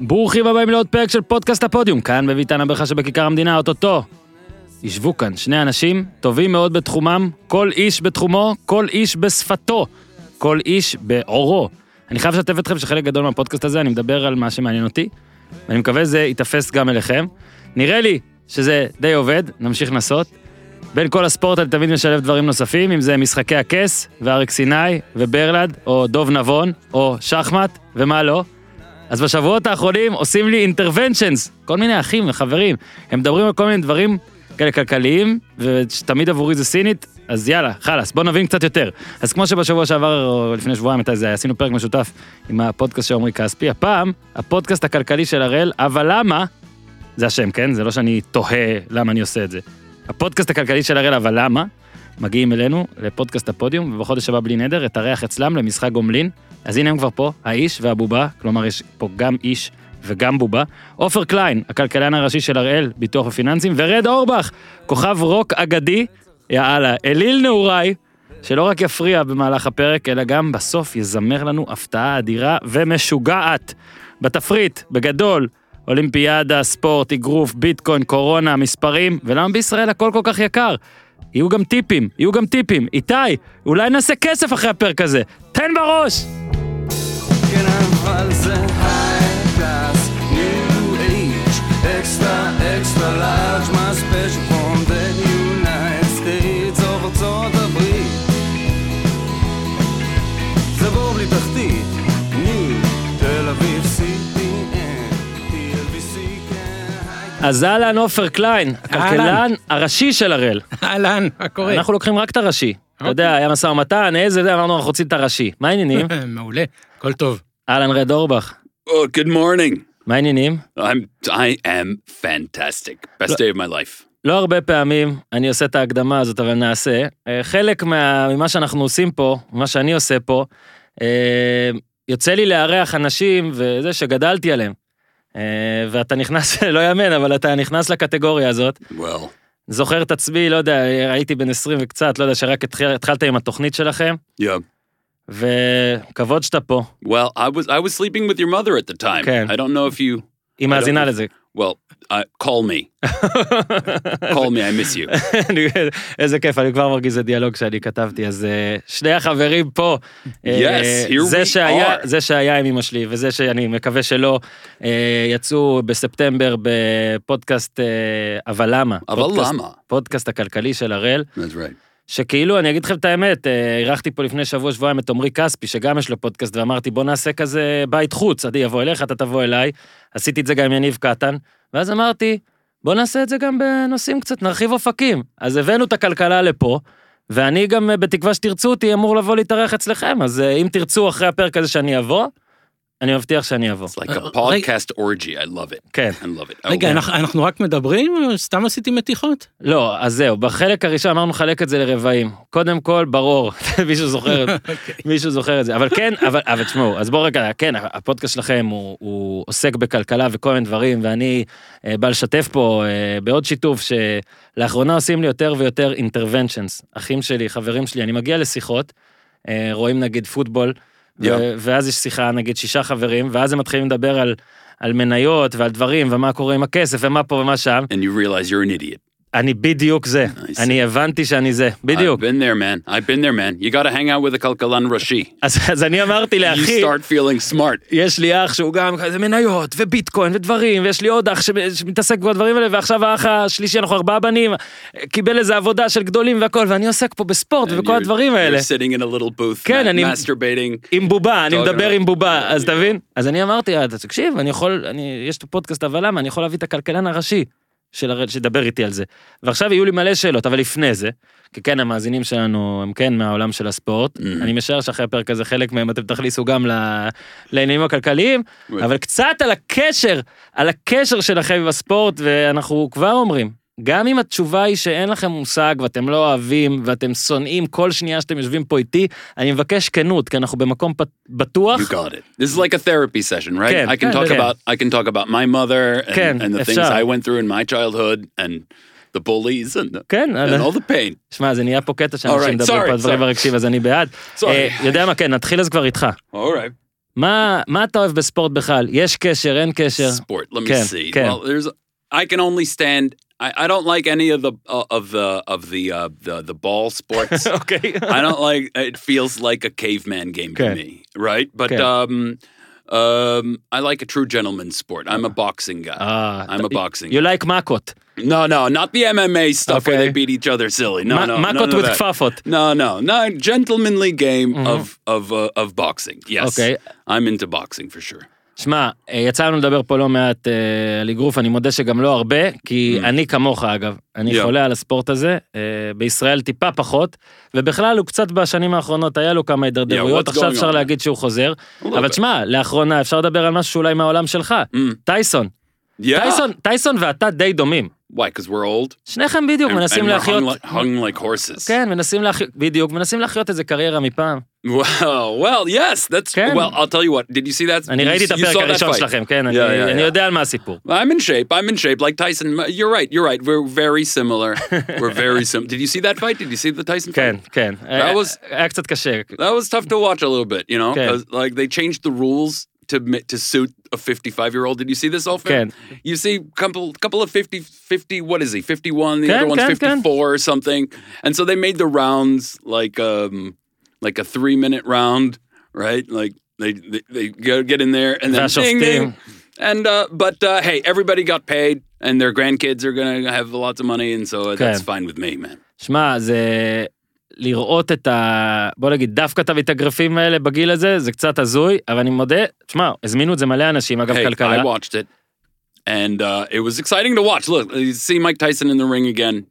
ברוכים הבאים לעוד פרק של פודקאסט הפודיום, כאן בביתן הברכה שבכיכר המדינה, אוטוטו. ישבו כאן שני אנשים טובים מאוד בתחומם, כל איש בתחומו, כל איש בשפתו, כל איש בעורו. אני חייב לשתף אתכם שחלק גדול מהפודקאסט הזה, אני מדבר על מה שמעניין אותי, ואני מקווה שזה ייתפס גם אליכם. נראה לי שזה די עובד, נמשיך לנסות. בין כל הספורט אני תמיד משלב דברים נוספים, אם זה משחקי הכס, ואריק סיני, וברלד, או דוב נבון, או שחמט, ומה לא. אז בשבועות האחרונים עושים לי אינטרוונצ'נס, כל מיני אחים וחברים. הם מדברים על כל מיני דברים כאלה כלכליים, ושתמיד עבורי זה סינית, אז יאללה, חלאס, בוא נבין קצת יותר. אז כמו שבשבוע שעבר, או לפני שבועיים, מתי זה היה, עשינו פרק משותף עם הפודקאסט של עמרי כספי, הפעם, הפודקאסט הכלכלי של הראל, אבל למה? זה השם, כן? זה לא שאני תוהה למה אני עושה את זה. הפודקאסט הכלכלי של הראל, אבל למה? מגיעים אלינו לפודקאסט הפודיום, ובחודש הבא בלי נדר, אתארח אצלם למשחק גומלין. אז הנה הם כבר פה, האיש והבובה, כלומר יש פה גם איש וגם בובה. עופר קליין, הכלכלן הראשי של הראל, ביטוח ופיננסים, ורד אורבך, כוכב רוק אגדי, יאללה, אליל נעוריי, שלא רק יפריע במהלך הפרק, אלא גם בסוף יזמר לנו הפתעה אדירה ומשוגעת. בתפריט, בגדול, אולימפיאדה, ספורט, אגרוף, ביטקוין, קורונה, מספרים, ולמה בישראל הכל כל כך יקר? יהיו גם טיפים, יהיו גם טיפים. איתי, אולי נעשה כסף אחרי הפרק הזה. תן בראש! כן, אבל זה age, extra, extra אז אהלן עופר קליין, הכלכלן הראשי של הראל. אהלן, מה קורה? אנחנו לוקחים רק את הראשי. אתה יודע, היה משא ומתן, איזה זה, אמרנו, אנחנו רוצים את הראשי. מה העניינים? מעולה, הכל טוב. אהלן רד אורבך. Oh, good morning. מה העניינים? I'm I am fantastic. Best day of my life. לא הרבה פעמים אני עושה את ההקדמה הזאת, אבל נעשה. אה, חלק מה, ממה שאנחנו עושים פה, מה שאני עושה פה, אה, יוצא לי לארח אנשים וזה שגדלתי עליהם. אה, ואתה נכנס, לא יאמן, אבל אתה נכנס לקטגוריה הזאת. Well, זוכר את עצמי, לא יודע, הייתי בן 20 וקצת, לא יודע, שרק התחיל, התחלת עם התוכנית שלכם, yeah. וכבוד שאתה פה. Well, I was I was sleeping with your mother at the time. Okay. I don't know if you היא מאזינה לזה. well, uh, call me. call me. I miss you. איזה כיף, אני כבר מרגיש זה דיאלוג שאני כתבתי, אז אה, שני החברים פה, אה, Yes, here זה we שהיה, are. זה שהיה עם אמא שלי, וזה שאני מקווה שלא, אה, יצאו בספטמבר בפודקאסט אה, אבל למה, אבל פודקאסט- למה? פודקאסט הכלכלי של הראל, That's right. שכאילו, אני אגיד לכם את האמת, אירחתי פה לפני שבוע, שבועיים את עמרי כספי, שגם יש לו פודקאסט, ואמרתי, בוא נעשה כזה בית חוץ, אני אבוא אליך, אתה תבוא אליי, עשיתי את זה גם עם יניב קטן, ואז אמרתי, בוא נעשה את זה גם בנושאים קצת, נרחיב אופקים. אז הבאנו את הכלכלה לפה, ואני גם, אה, בתקווה שתרצו אותי, אמור לבוא להתארח אצלכם, אז אה, אם תרצו אחרי הפרק הזה שאני אבוא, אני מבטיח שאני אבוא. It's like a Uh, podcast orgy. I love it. כן. I love it. רגע. אנחנו- רק מדברים סתם עשיתי מתיחות? לא, אז זהו, בחלק הראשון אמרנו לחלק את זה לרבעים. קודם כל, ברור, מישהו זוכר, מישהו זוכר את זה, אבל כן, אבל, תשמעו, אז בואו רגע, כן, הפודקאסט שלכם הוא, עוסק בכלכלה וכל מיני דברים, ואני אה, בא לשתף פה אה, בעוד שיתוף, שלאחרונה עושים לי יותר ויותר interventions, אחים שלי, חברים שלי, אני מגיע לשיחות, אה, רואים נגיד פוטבול, ו-. ואז יש שיחה, נגיד שישה חברים, ואז הם מתחילים לדבר על... על מניות ועל דברים ומה קורה עם הכסף ומה פה ומה שם, And you realize you're an idiot. אני בדיוק זה, אני הבנתי שאני זה, בדיוק. I've been there, man. I've been there, man. You got to hang out with a kalkalan rashi. אז, אני אמרתי You לאחי, start feeling smart. יש לי אח שהוא גם כזה מניות וביטקוין ודברים, ויש לי עוד אח שמתעסק בדברים האלה, ועכשיו האח השלישי, אנחנו ארבעה בנים, קיבל איזה עבודה של גדולים והכל, ואני עוסק פה בספורט you're- הדברים האלה. You're sitting in a little booth, כן, אני- masturbating. עם בובה, אני מדבר עם בובה, אז. תבין? אז אני אמרתי, "אה, תקשיב, אני יכול, יש את הפודקאסט אבל למה, אני יכול להביא את הכלכלן הראשי של הרד שידבר איתי על זה. ועכשיו יהיו לי מלא שאלות, אבל לפני זה, כי כן, המאזינים שלנו הם כן מהעולם של הספורט, Mhm. אני משער שאחרי הפרק הזה חלק מהם אתם תכניסו גם ל- לעניינים הכלכליים. אבל קצת על הקשר, על הקשר שלכם עם הספורט, ואנחנו כבר אומרים, גם אם התשובה היא שאין לכם מושג ואתם לא אוהבים ואתם שונאים כל שנייה שאתם יושבים פה איתי, אני מבקש כנות, כי אנחנו במקום פת- בטוח. You got it. This is like a therapy session, right? כן, I can כן, talk כן. about I can talk about my mother and, כן, and the things אפשר. I went through in my childhood and the bullies and, the, כן, and all the pain. שמע, זה נהיה פה קטע שאנשים Alright, מדברים פה על דברים sorry. הרגשיים, אז אני בעד. אה, יודע מה, כן, נתחיל אז כבר איתך. All right. מה, מה אתה אוהב בספורט בכלל? יש קשר, אין קשר? Sport. Let me Ken, see. Ken. Well, there's. I can only stand. I, I don't like any of the uh, of the of the uh, the the ball sports. okay, I don't like. It feels like a caveman game okay. to me, right? But okay. um, um, I like a true gentleman's sport. I'm a boxing guy. Uh, I'm a boxing. You guy. like Makot? No, no, not the MMA stuff okay. where they beat each other silly. No, Ma- no, Makot with Fafot. No, no, no, gentlemanly game mm-hmm. of of uh, of boxing. Yes, okay. I'm into boxing for sure. שמע, אה, יצא לנו לדבר פה לא מעט אה, על אגרוף, אני מודה שגם לא הרבה, כי אני כמוך אגב, אני Mm. Yeah. חולה על הספורט הזה, אה, בישראל טיפה פחות, ובכלל הוא קצת בשנים האחרונות היה לו כמה הידרדרויות, what's עכשיו אפשר on? להגיד שהוא חוזר, little אבל. שמע, לאחרונה אפשר לדבר על משהו שאולי מהעולם שלך, Mm. טייסון, Yeah. טייסון, טייסון ואתה די דומים, Why? Because we're old. שניכם בדיוק And, מנסים and we're להחיות, hung like, hung like horses. כן, מנסים להחיות, בדיוק, מנסים להחיות איזה קריירה מפעם. Well, well, yes. That's Ken. well. I'll tell you what. Did you see that? אני You- ראיתי את you הפרק saw that הראשון fight. שלכם, כן, אני- Yeah, yeah, אני yeah. יודע על מה הסיפור. I'm in shape. I'm in shape. Like Tyson. You're right. You're right. We're very similar. We're very similar. Did you see that fight? Did you see the Tyson כן, fight? כן, was- היה קצת קשה, That was tough to watch a little bit, you know, Okay. because like they changed the rules to ma- to suit a 55 year old. Did you see this, Olfin? Ken. You see couple couple of 50 50 what is he? 51, the Ken, other one's Ken, Ken. 54 or something. And so they made the rounds like um like a 3 minute round, right? Like they they, they go get in there and then ding, והשופטים. ding. And uh but uh hey, everybody got paid and their grandkids are going to have lots of money and so that's Ken. fine with me, man. שמע, זה לראות את ה... בוא נגיד, דווקא את המתאגרפים האלה בגיל הזה, זה קצת הזוי, אבל אני מודה, שמע, הזמינו את זה מלא אנשים, אגב, Hey, כלכלה. I watched it, and uh, it was exciting to watch. Look, you see Mike Tyson in the ring again.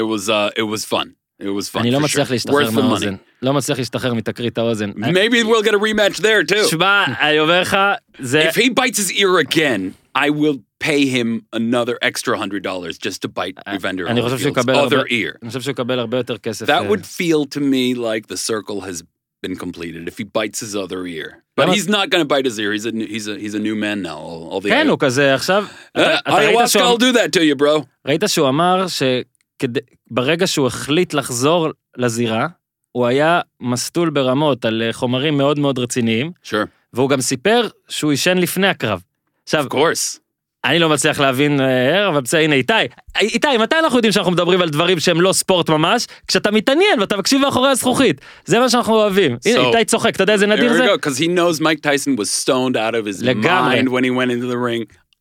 It was uh, it was fun. It was fun. אני לא מצליח sure. להשתחרר מהאוזן. לא מצליח להשתחרר מתקרית האוזן. Maybe we'll get a rematch there too. שמע, אני אומר לך, זה... If he bites his ear again, I will pay him another extra hundred dollars just to bite Evander אני חושב שהוא Holyfield's יקבל הרבה... other ear. אני חושב שהוא יקבל הרבה יותר כסף. That אה, would feel to me like the circle has been completed if he bites his other ear. But למה- he's not going to bite his ear. He's a new- he's a he's a new man now. All, all the כן, הוא כזה עכשיו... Uh, אתה- אתה ראית ayahuasca שהוא- will do that to you, bro. ראית שהוא אמר שברגע שהוא החליט לחזור לזירה, הוא היה מסטול ברמות על אה, חומרים מאוד מאוד רציניים, Sure, והוא גם סיפר שהוא עישן לפני הקרב. עכשיו, of course. אני לא מצליח להבין, אה, אבל בסדר, הנה איתי. איתי, מתי אנחנו יודעים שאנחנו מדברים על דברים שהם לא ספורט ממש? כשאתה מתעניין ואתה מקשיב מאחורי הזכוכית. זה מה שאנחנו אוהבים. הנה, So- איתי צוחק, אתה יודע איזה נדיר זה? לגמרי.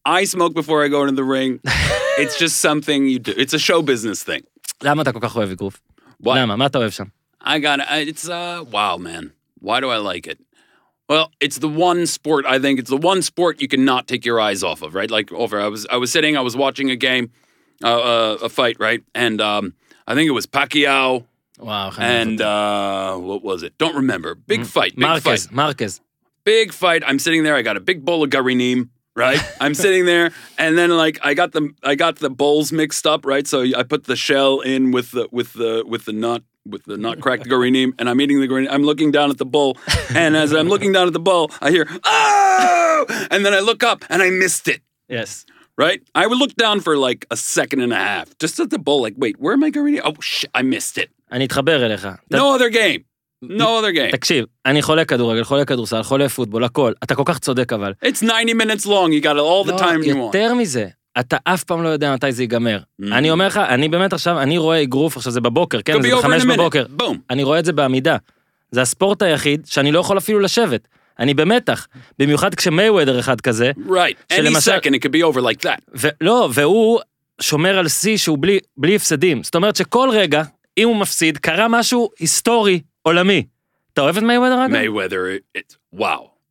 I smoke before I go into the ring. it's just something you do. It's a show business thing. למה אתה כל כך אוהב אגרוף? למה? מה אתה אוהב שם? I got I, it's uh wow, man. Why do I like it? Well, it's the one sport I think it's the one sport you cannot take your eyes off of, right? Like over, I was I was sitting, I was watching a game, uh, uh, a fight, right, and um, I think it was Pacquiao. Wow. And uh, what was it? Don't remember. Big fight. Big Marquez. Fight. Marquez. Big fight. I'm sitting there. I got a big bowl of garinim. Right. I'm sitting there, and then like I got the I got the bowls mixed up. Right. So I put the shell in with the with the with the nut with the not cracked garinim, and I'm eating the garinim. I'm looking down at the bowl, and as I'm looking down at the bowl, I hear oh, and then I look up and I missed it. יס. Right? I would look down for like a second and a half, just at the bowl. Like, wait, where am I garinim? Oh shit, I missed it. אני אתחבר אליך. אתה- No other game. No other game. תקשיב, אני חולה כדורגל, חולה כדורסל, חולה פוטבול, הכל. אתה כל כך צודק אבל. It's 90 minutes long. You got all the לא, time you want. יותר מזה, אתה אף פעם לא יודע מתי זה ייגמר. Mm. אני אומר לך, אני באמת עכשיו, אני רואה אגרוף, עכשיו זה בבוקר, כן? זה בחמש a בבוקר. Boom. אני רואה את זה בעמידה. זה הספורט היחיד שאני לא יכול אפילו לשבת. אני במתח. במיוחד כשמייוודר אחד כזה, Right. Any שלמשל- second it could be over like that. ולא, והוא שומר על שיא שהוא בלי, בלי הפסדים. זאת אומרת שכל רגע, אם הוא מפסיד, קרה משהו היסטורי, עולמי. אתה אוהב את מייוודר אגב? It- wow.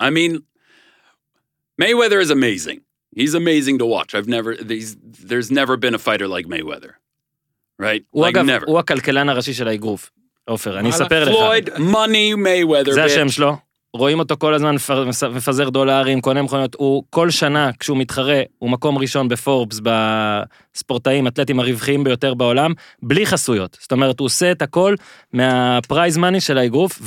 I mean, Mayweather is amazing. He's amazing to watch. I've never, these, there's never been a fighter like Mayweather. Right? הוא like אגב, never. הוא הכלכלן הראשי של האגרוף. עופר, אני אספר לך. Floyd Money Mayweather. זה. השם שלו. רואים אותו כל הזמן מפ- מפ- מפזר דולרים, קונה מכוניות. הוא כל שנה, כשהוא מתחרה, הוא מקום ראשון בפורבס, בספורטאים, אתלטים הרווחיים ביותר בעולם, בלי חסויות. זאת אומרת, הוא עושה את הכל מהפרייז מאני של האגרוף,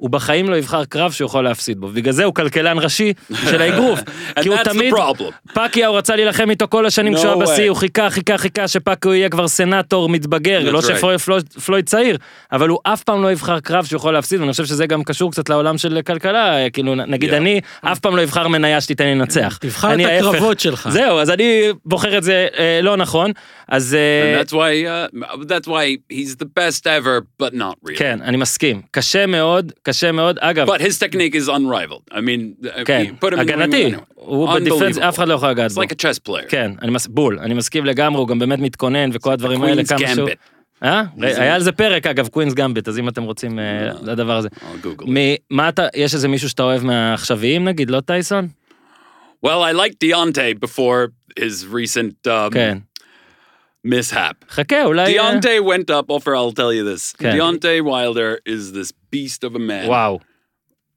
הוא בחיים לא יבחר קרב שהוא יכול להפסיד בו. בגלל זה הוא כלכלן ראשי של האגרוף. כי הוא תמיד. פקיהו רצה להילחם איתו כל השנים כשהוא היה. בשיא, הוא חיכה, חיכה, חיכה שפקיהו יהיה כבר סנאטור מתבגר, That's לא right. שפלויד פלויד- פלויד צעיר, אבל הוא אף פעם לא יבחר קרב שהוא יכול להפסיד, ואני חושב שזה גם קשור קצת לעולם של כלכלה, כאילו נגיד Yeah. אני אף פעם לא אבחר מניה שתיתן לי לנצח. תבחר את. הקרבות שלך. זהו, אז אני בוחר את זה אה, לא נכון, אז אה, And that's why uh, that's why he's the best ever, but not really. כן, אני מסכים. קשה מאוד, קשה מאוד. אגב, But his technique is unrivaled. I mean, uh, כן, הגנתי. הוא ב defense. אף אחד לא יכול לגעת It's בו. like a chess player. כן, אני מס... בול, אני מסכים לגמרי, הוא גם באמת מתכונן וכל הדברים האלה, כמה שהוא... אה? היה על זה פרק אגב, Queen's Gambit, אז אם אתם רוצים אה, אה. לדבר הזה. מה אתה, יש איזה מישהו שאתה אוהב מהעכשוויים נגיד, לא טייסון? Well, I liked Deontay before his recent um, כן. mishap. חכה, אולי... אה, Deontay went up. Offer, I'll tell you this. Okay. Deontay Wilder is this beast of a man. וואו.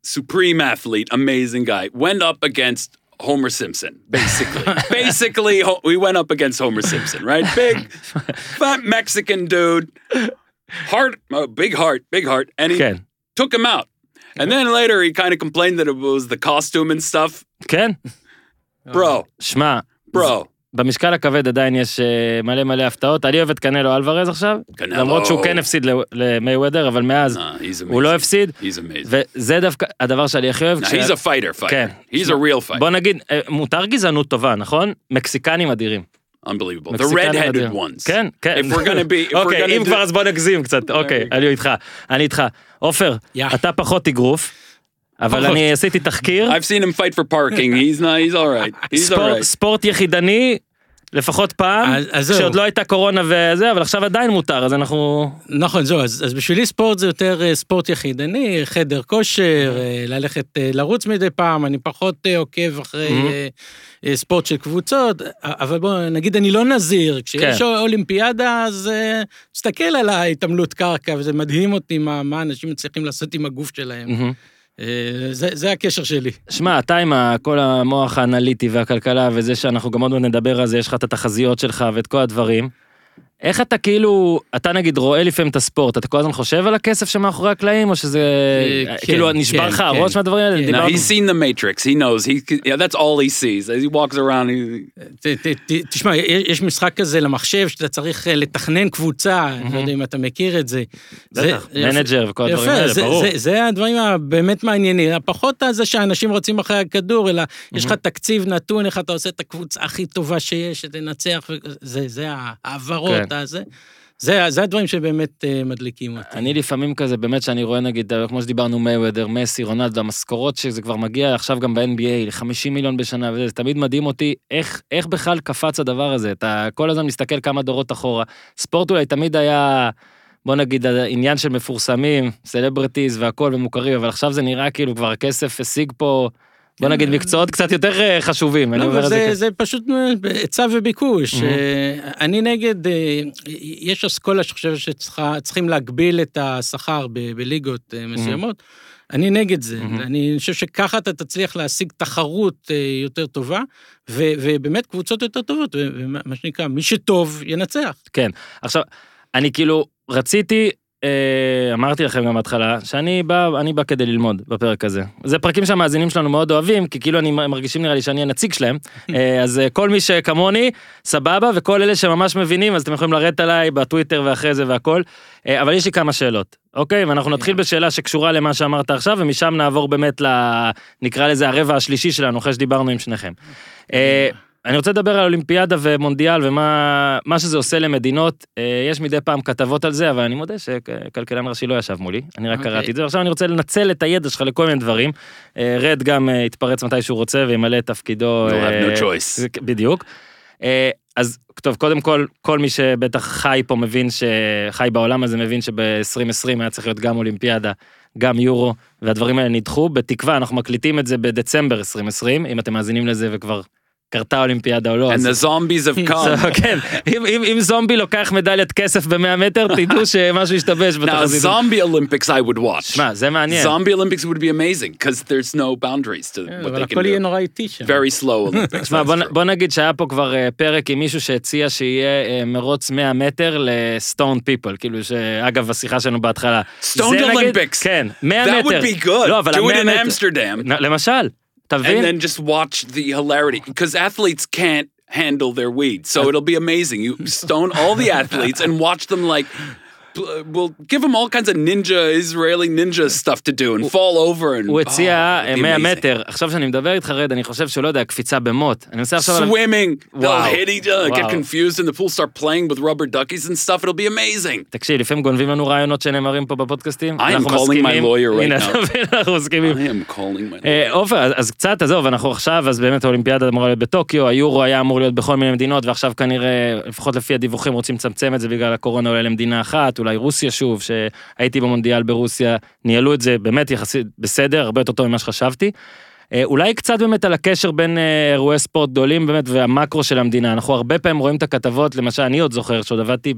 supreme athlete, amazing guy, went up against Homer Simpson, basically. basically, Ho- we went up against Homer Simpson, right? Big, fat Mexican dude, heart, uh, big heart, big heart, and he כן. took him out. And then later, he kind of complained that it was the costume and stuff. כן? Bro, שמע, bro, במשקל הכבד עדיין יש אה, מלא מלא הפתעות. אני אוהב את קנלו אלוורז עכשיו, קנלו. למרות שהוא כן הפסיד למייוודר, אבל מאז nah, he's amazing. הוא לא הפסיד. וזה דווקא הדבר שאני הכי אוהב. Nah, כש- he's a fighter, fighter. כן. He's a real fighter. בוא נגיד, אה, מותר גזענות טובה, נכון? מקסיקנים אדירים. Unbelievable. The red-headed ones. כן, כן. If we're gonna be, אוקיי, אם do- כבר אז בוא נגזים קצת, אוקיי, אני איתך, אני איתך. עופר. אתה פחות אגרוף, אבל. אני עשיתי תחקיר, I've seen him fight for parking. He's not. He's all right. He's all ספורט- right. ספורט יחידני, לפחות פעם, אז-. כשעוד לא הייתה קורונה וזה, אבל עכשיו עדיין מותר, אז אנחנו... נכון, זהו, אז, אז בשבילי ספורט זה יותר אה, ספורט יחידני, חדר כושר, אה, ללכת אה, לרוץ מדי פעם, אני פחות עוקב אחרי אה, ספורט של קבוצות, אבל בוא נגיד אני לא נזיר, כשיש כן. אולימפיאדה אז תסתכל על ההתעמלות קרקע, וזה מדהים אותי מה, מה אנשים מצליחים לעשות עם הגוף שלהם. מהמם. אה, זה, זה הקשר שלי. שמע, אתה עם כל המוח האנליטי והכלכלה וזה שאנחנו גם עוד מעט נדבר על זה, יש לך את התחזיות שלך ואת כל הדברים. איך אתה כאילו, אתה נגיד רואה לפעמים את הספורט, אתה כל הזמן חושב על הכסף שמאחורי הקלעים, או שזה, אה, כן, כאילו נשבר כן, לך כן. הראש מהדברים האלה? כן. No, he's seen the Matrix. He knows. He yeah, that's all he sees. As he walks around, he, ת, ת, ת, תשמע, יש יש משחק כזה למחשב שאתה צריך אה, לתכנן קבוצה, אני לא יודע אם אתה מכיר את זה. בטח, manager וכל הדברים האלה, זה, ברור. זה, זה הדברים הבאמת מעניינים, פחות זה שאנשים רוצים אחרי הכדור, אלא יש לך תקציב נתון, איך אתה עושה את הקבוצה הכי טובה שיש, שתנצח, זה, זה כן. הזה. זה, זה הדברים שבאמת אה, מדליקים אותי. אני לפעמים כזה, באמת שאני רואה נגיד, כמו שדיברנו, מייוודר, מסי, רונלדו, המשכורות שזה כבר מגיע עכשיו גם ב-NBA, ל-50 מיליון בשנה, וזה זה תמיד מדהים אותי, איך, איך בכלל קפץ הדבר הזה? אתה כל הזמן מסתכל כמה דורות אחורה. ספורט אולי תמיד היה, בוא נגיד, עניין של מפורסמים, סלבריטיז והכל ומוכרים, אבל עכשיו זה נראה כאילו כבר הכסף השיג פה, בוא נגיד, מקצועות קצת יותר אה, חשובים. לא, אבל זה זה, פשוט אה, היצע וביקוש. Mhm. אה, אני נגד, יש אסכולה שחושבת שצריכים להגביל את השכר בליגות אה, מסוימות. אני נגד זה. Mhm. אני חושב שככה אתה תצליח להשיג תחרות יותר טובה, ו- ובאמת קבוצות יותר טובות, ומה שנקרא, מי שטוב ינצח. כן. עכשיו, אני כאילו, רציתי, אמרתי לכם גם בהתחלה, שאני בא, אני בא כדי ללמוד בפרק הזה. זה פרקים שהמאזינים שלנו מאוד אוהבים, כי כאילו אני מרגישים נראה לי שאני הנציג שלהם. אה, אז אה, כל מי שכמוני, סבבה, וכל אלה שממש מבינים, אז אתם יכולים לרדת עליי בטוויטר ואחרי זה והכל. אה, אבל יש לי כמה שאלות, אוקיי? ואנחנו נתחיל בשאלה שקשורה למה שאמרת עכשיו, ומשם נעבור באמת ל... נקרא לזה הרבע השלישי שלנו, אחרי שדיברנו עם שניכם. אני רוצה לדבר על אולימפיאדה ומונדיאל ומה מה שזה עושה למדינות. אה, יש מדי פעם כתבות על זה, אבל אני מודה שכלכלן ראשי לא ישב מולי, אני רק אוקיי. קראתי את זה, ועכשיו אני רוצה לנצל את הידע שלך לכל מיני דברים. אה, רד גם אה, יתפרץ מתי שהוא רוצה וימלא את תפקידו. You'll have no choice. בדיוק. אז טוב, קודם כל, כל מי שבטח חי פה מבין, שחי בעולם הזה מבין שב-2020 היה צריך להיות גם אולימפיאדה, גם יורו, והדברים האלה נדחו. בתקווה, אנחנו מקליטים את זה בדצמבר 2020, אם אתם מאזינים לזה וכבר קרתה אולימפיאדה או לא. And the zombies have come. So, כן, אם- אם אם זומבי לוקח מדליית כסף ב-100 מטר, תדעו שמשהו השתבש Now, בתחזית. zombie Olympics I would watch. שמע, זה מעניין. Zombie Olympics would be amazing because there's no boundaries to כן, what אבל they הכל can יהיה do. נורא איטי שם. Very slow Olympics. that's בוא. בוא נגיד שהיה פה כבר אה, פרק עם מישהו שהציע שיהיה אה, מרוץ 100 מטר לסטון פיפל, כאילו שאגב השיחה שלנו בהתחלה. Stoned נגיד- Olympics. כן, 100 That מטר. would be good. לא, אבל Do it ה-100 in מטר- Amsterdam. נ- למשל? And then just watch the hilarity because athletes can't handle their weed. So it'll be amazing. You stone all the athletes and watch them like we'll give them all kinds of ninja Israeli ninja stuff to do and fall over and הוא הציע Oh, אה, it'd be 100 amazing. מטר, עכשיו שאני מדבר איתך רד, אני חושב שהוא לא יודע, קפיצה במוט. אני מנסה עכשיו... Swimming, they'll hit each other, get confused in the pool, start playing with rubber duckies and stuff. It'll be amazing. תקשיב, לפעמים גונבים לנו רעיונות שנאמרים פה בפודקאסטים. I am calling my lawyer right now. אנחנו מסכימים. I am calling my. אה, עופר, אז- קצת, עזוב, אנחנו עכשיו, אז באמת האולימפיאדה אמורה להיות בטוקיו, היורו היה אמור להיות בכל מיני מדינות, ועכשיו כנראה, לפחות לפי הדיווחים, רוצים לצמצם את זה בגלל הקורונה אולי למדינה אחת, אולי רוסיה שוב, שהייתי במונדיאל ברוסיה, ניהלו את זה באמת יחסית בסדר, הרבה יותר טוב ממה שחשבתי. אה, אולי קצת באמת על הקשר בין אה, אירועי ספורט גדולים באמת והמקרו של המדינה. אנחנו הרבה פעמים רואים את הכתבות, למשל, אני עוד זוכר שעוד עבדתי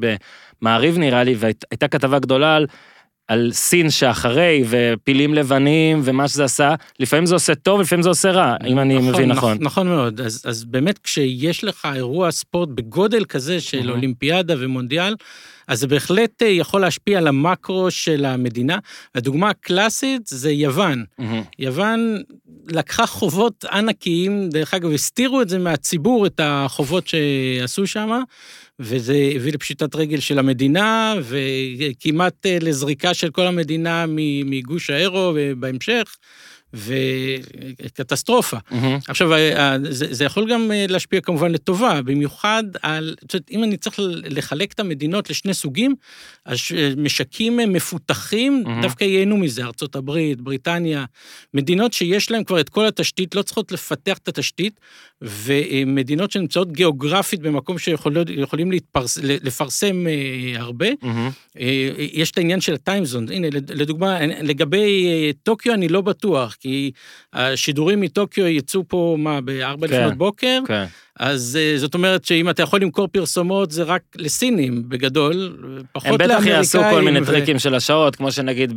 במעריב נראה לי, והייתה כתבה גדולה על על סין שאחרי, ופילים לבנים, ומה שזה עשה, לפעמים זה עושה טוב, לפעמים זה עושה רע, אם אני מבין נכון. נכון מאוד. אז, אז באמת, כשיש לך אירוע ספורט בגודל כזה של Mhm. אולימפיאדה ומונדיאל, אז זה בהחלט אה, יכול להשפיע על המקרו של המדינה. הדוגמה הקלאסית זה יוון. מהמם. יוון לקחה חובות ענקיים, דרך אגב, הסתירו את זה מהציבור, את החובות שעשו שם, וזה הביא לפשיטת רגל של המדינה, וכמעט אה, לזריקה של כל המדינה מגוש האירו בהמשך, וקטסטרופה. מהמם. עכשיו, ה- ה- זה, זה יכול גם אה, להשפיע כמובן לטובה, במיוחד על, זאת אומרת, אם אני צריך לחלק את המדינות לשני סוגים, אז אה, משקים אה, מפותחים מהמם. דווקא ייהנו מזה, ארצות הברית, בריטניה, מדינות שיש להן כבר את כל התשתית, לא צריכות לפתח את התשתית, ומדינות שנמצאות גיאוגרפית במקום שיכולים להתפרס, לפרסם אה, הרבה. אה, יש את העניין של הטיימזון, הנה, לד- לדוגמה, לגבי אה, טוקיו אני לא בטוח, כי השידורים מטוקיו יצאו פה, מה, בארבע כן. לפנות בוקר, כן. אז אה, זאת אומרת שאם אתה יכול למכור פרסומות זה רק לסינים בגדול, פחות הם בטח לאמריקאים. יעשו כל מיני ו- טריקים של השעות, כמו שנגיד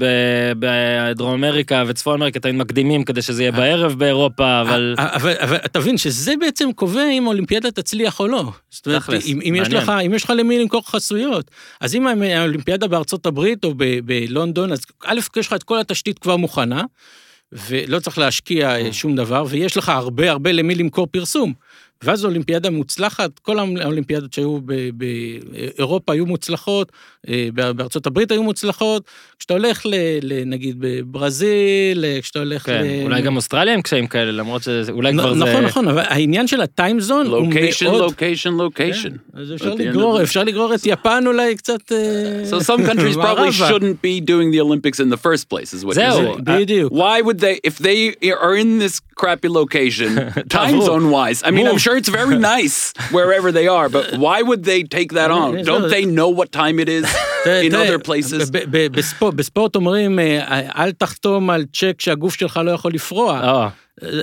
בדרום אמריקה וצפון אמריקה תמיד מקדימים כדי שזה יהיה בערב באירופה, אבל... אה, אבל, אבל אתה מבין שזה בעצם קובע אם האולימפיאדה תצליח או לא. זאת אומרת, תכלס, אם, אם, יש. לך, אם יש לך למי למכור חסויות, אז אם האולימפיאדה בארצות הברית או בלונדון, אז א', יש לך את כל התשתית כבר מוכנה, ולא צריך להשקיע Mm. אה, שום דבר, ויש לך הרבה הרבה למי למכור פרסום. ואז אולימפיאדה מוצלחת, כל האולימפיאדות שהיו ב- באירופה היו מוצלחות, אה, בארצות הברית היו מוצלחות, כשאתה הולך ל, ל, נגיד בברזיל, אה, כשאתה הולך כן, ל... אולי גם אוסטרליה עם קשיים כאלה, למרות שאולי נ- כבר זה... נכון, נכון, אבל העניין של הטיימזון הוא Location, מאוד... location, location. כן, אז אפשר לגרור, the- אפשר לגרור את יפן אולי קצת... אה, So some countries probably shouldn't be doing the Olympics in the first place, is what you're זהו. saying. בדיוק. Why would they, if they are in this crappy location, time zone wise? I mean, I'm Move. sure it's very nice wherever they are, but why would they take that on? Don't they know what time it is in other places? בספורט- אומרים, אה, אל תחתום על צ'ק שהגוף שלך לא יכול לפרוע. אה,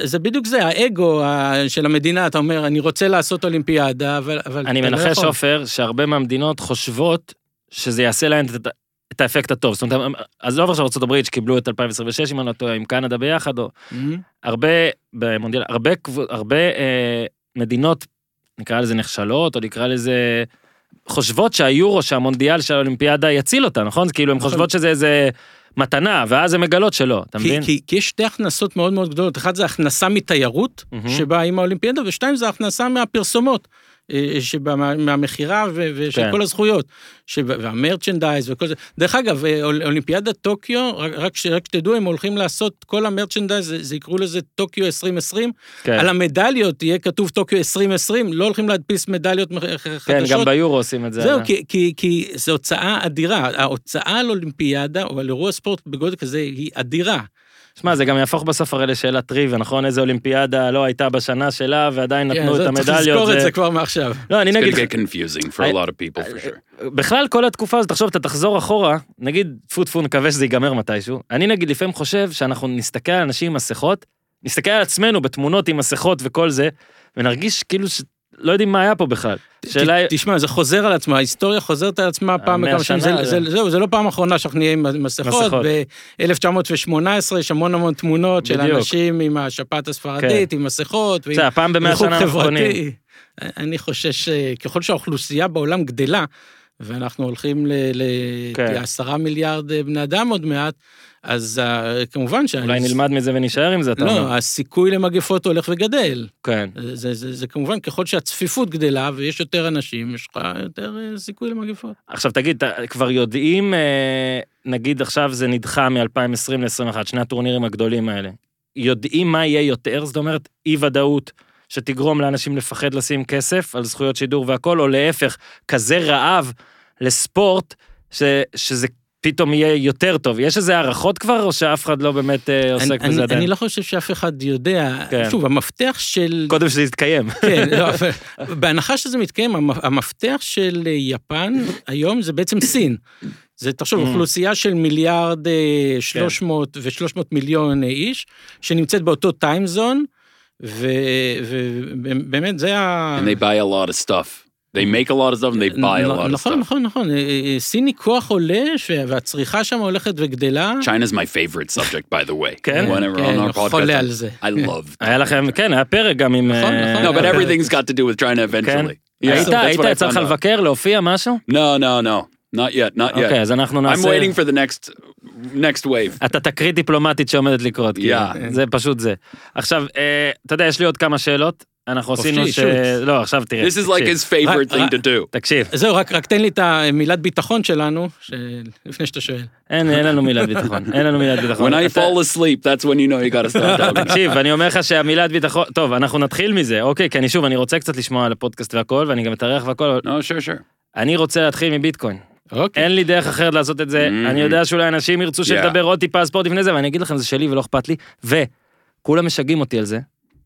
זה בדיוק זה, האגו של המדינה, אתה אומר, אני רוצה לעשות אולימפיאדה, אבל אני לא מנחש. עופר, שהרבה מהמדינות חושבות שזה יעשה להן את- האפקט הטוב. זאת אומרת, עזוב עכשיו הברית שקיבלו את 2026, אם אני לא טועה, עם קנדה ביחד, או מהמם. הרבה, במונדיאל, הרבה, אה, מדינות, נקרא לזה נחשלות, או נקרא לזה, חושבות שהיורו, שהמונדיאל של האולימפיאדה יציל אותה, נכון? כאילו, הן נכון. חושבות שזה איזה מתנה, ואז הן מגלות שלא, אתה כי, מבין? כי, כי יש שתי הכנסות מאוד מאוד גדולות, אחת זה הכנסה מתיירות, מהמם. שבאה עם האולימפיאדה, ושתיים זה הכנסה מהפרסומות, מהמכירה ו- ושל כן. כל הזכויות, וה merchandise וכל זה. דרך אגב, אה, אול- אולימפיאדת טוקיו, רק, ש- רק שתדעו, הם הולכים לעשות כל ה merchandise, זה, זה יקראו לזה טוקיו 2020, כן, על המדליות יהיה כתוב טוקיו 2020, לא הולכים להדפיס מדליות מח- כן, חדשות. גם ביורו עושים את זה. זהו, אה. כי, כי, כי זו הוצאה אדירה. ההוצאה על אולימפיאדה או על אירוע ספורט בגודל כזה היא אדירה. שמע, זה גם יהפוך בסוף הרי לשאלת טריוויה, נכון? איזה אולימפיאדה לא הייתה בשנה שלה, ועדיין כן, נתנו את זה- צריך המדליות. לזכור את זה- כבר מעכשיו. לא, אני It's נגיד, going to get confusing for a I- lot of people, for sure. בכלל כל התקופה הזאת, תחשוב, אתה תחזור אחורה, נגיד, טפו טפו, נקווה שזה ייגמר מתישהו. אני נגיד לפעמים חושב שאנחנו נסתכל על אנשים עם מסכות, נסתכל על עצמנו בתמונות עם מסכות וכל זה, ונרגיש כאילו. לא יודעים מה היה פה בכלל. שאלה תשמע, זה חוזר על עצמה, ההיסטוריה חוזרת על עצמה פעם בכמה שנים. זה- זה- זה- זהו, זה לא פעם אחרונה שאנחנו נהיה עם מסכות. מסכות. ב-1918 יש המון המון תמונות של בדיוק. אנשים עם השפעת הספרדית, עם מסכות, ועם פעם במאה שנה. קונים. אני חושש שככל שהאוכלוסייה בעולם גדלה, ואנחנו הולכים כן. לעשרה מיליארד אה, בני אדם עוד מעט, אז אה, כמובן ש... אולי נלמד מזה ונישאר עם זה, אתה אומר. לא, הסיכוי למגפות הולך וגדל. כן. זה, זה, זה, זה כמובן, ככל שהצפיפות גדלה ויש יותר אנשים, יש לך יותר אה, סיכוי למגפות. עכשיו תגיד, כבר יודעים, אה, נגיד עכשיו זה נדחה מ-2020 ל-2021, שני הטורנירים הגדולים האלה. יודעים מה יהיה יותר? זאת אומרת, אי ודאות שתגרום לאנשים לפחד לשים כסף על זכויות שידור והכל, או להפך, כזה רעב לספורט, ש, שזה פתאום יהיה יותר טוב. יש איזה הערכות כבר, או שאף אחד לא באמת אה, עוסק אני, בזה אני, עדיין? אני לא חושב שאף אחד יודע. כן. שוב, המפתח של... קודם שזה יתקיים. כן, לא, בהנחה שזה מתקיים, המ- המפתח של אה, יפן היום זה בעצם סין. זה, תחשוב, Mm. אוכלוסייה של מיליארד אה, 300 ו-300 מיליון איש, שנמצאת באותו טיים זון, ובאמת זה ה... And they buy a lot of stuff. They make a lot of stuff and they buy a lot of נכון, stuff. נכון, נכון. אה, אה, סין היא כוח עולה, והצריכה שם הולכת וגדלה. China's my favorite subject, by the way. כן? כן, חולה על זה. I love. היה לכם, כן, היה פרק גם עם... נכון, אה, נכון. No, but everything's got to do with China כן? eventually. היית, היית יצא לך. לבקר, להופיע, משהו? No, no, no, not yet, not אוקיי, yet. אז אנחנו I'm נעשה... waiting for the next next wave. אתה תקרית דיפלומטית שעומדת לקרות. כאילו. Yeah. זה פשוט זה. עכשיו, אה, אתה יודע, יש לי עוד כמה שאלות. אנחנו עשינו ש... לא, עכשיו תראה. This is like his favorite thing to do. תקשיב, זהו, רק, רק תן לי את המילת ביטחון שלנו. לפני שאתה שואל. אין, אין לנו מילת ביטחון, אין לנו מילת ביטחון. When I fall asleep, that's when you know you got to start talking. תקשיב, אני אומר לך שהמילת ביטחון, טוב, אנחנו נתחיל מזה, אוקיי, כי אני שוב, אני רוצה קצת לשמוע על הפודקאסט והכל, ואני גם אתארח והכל, No, sure, sure. אני רוצה להתחיל מביטקוין. אוקיי. אין לי דרך אחרת לעשות את זה, Mhm. אני יודע שאולי אנשים ירצו Yeah. שנדבר עוד טיפה על ספורט לפני זה, ואני אגיד לכם, זה שלי ולא אכפת לי, וכולם משגעים אותי על זה.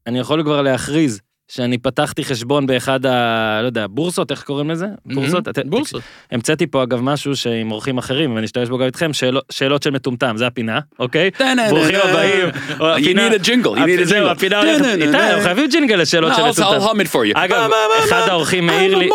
אני יכול כבר להכריז שאני פתחתי חשבון באחד ה... לא יודע, בורסות, איך קוראים לזה? בורסות? Mhm, אתה- בורסות. המצאתי פה אגב משהו שעם אורחים אחרים, ואני אשתמש בו גם איתכם, שאלות- שאלות של מטומטם, זה הפינה, אוקיי? ברוכים הבאים. You need a jingle, you need a jingle. הפינה הולכת, איתי, אנחנו חייבים ג'ינגל לשאלות של מטומטם. אגב, אחד האורחים העיר a לי.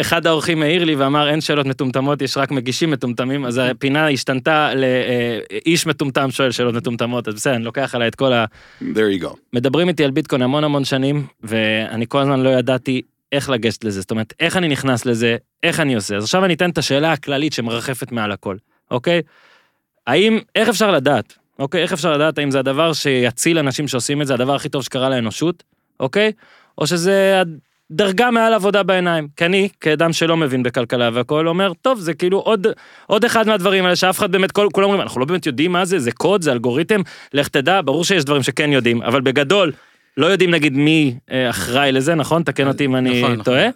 אחד האורחים העיר לי ואמר אין שאלות מטומטמות, יש רק מגישים מטומטמים, אז הפינה השתנתה לאיש מטומטם שואל שאלות מטומטמות, אז בסדר, אני לוקח עליי את כל ה... There you go. מדברים איתי על ביטקוין המון המון שנים, ואני כל הזמן לא ידעתי איך לגשת לזה, זאת אומרת, איך אני נכנס לזה, איך אני עושה. אז עכשיו אני אתן את השאלה הכללית שמרחפת מעל הכל, אוקיי? האם, איך אפשר לדעת, אוקיי? איך אפשר לדעת האם זה הדבר שיציל אנשים שעושים את זה, הדבר הכי טוב שקרה לאנושות, אוקיי? או שזה דרגה מעל עבודה בעיניים. כי אני, כאדם שלא מבין בכלכלה והכל, אומר, טוב, זה כאילו עוד, עוד אחד מהדברים האלה שאף אחד באמת, כולם אומרים, אנחנו לא באמת יודעים מה זה, זה קוד, זה אלגוריתם, לך תדע, ברור שיש דברים שכן יודעים, אבל בגדול, לא יודעים נגיד מי אה, אחראי לזה, נכון? תקן אותי אם אני נכון, נכון. טועה.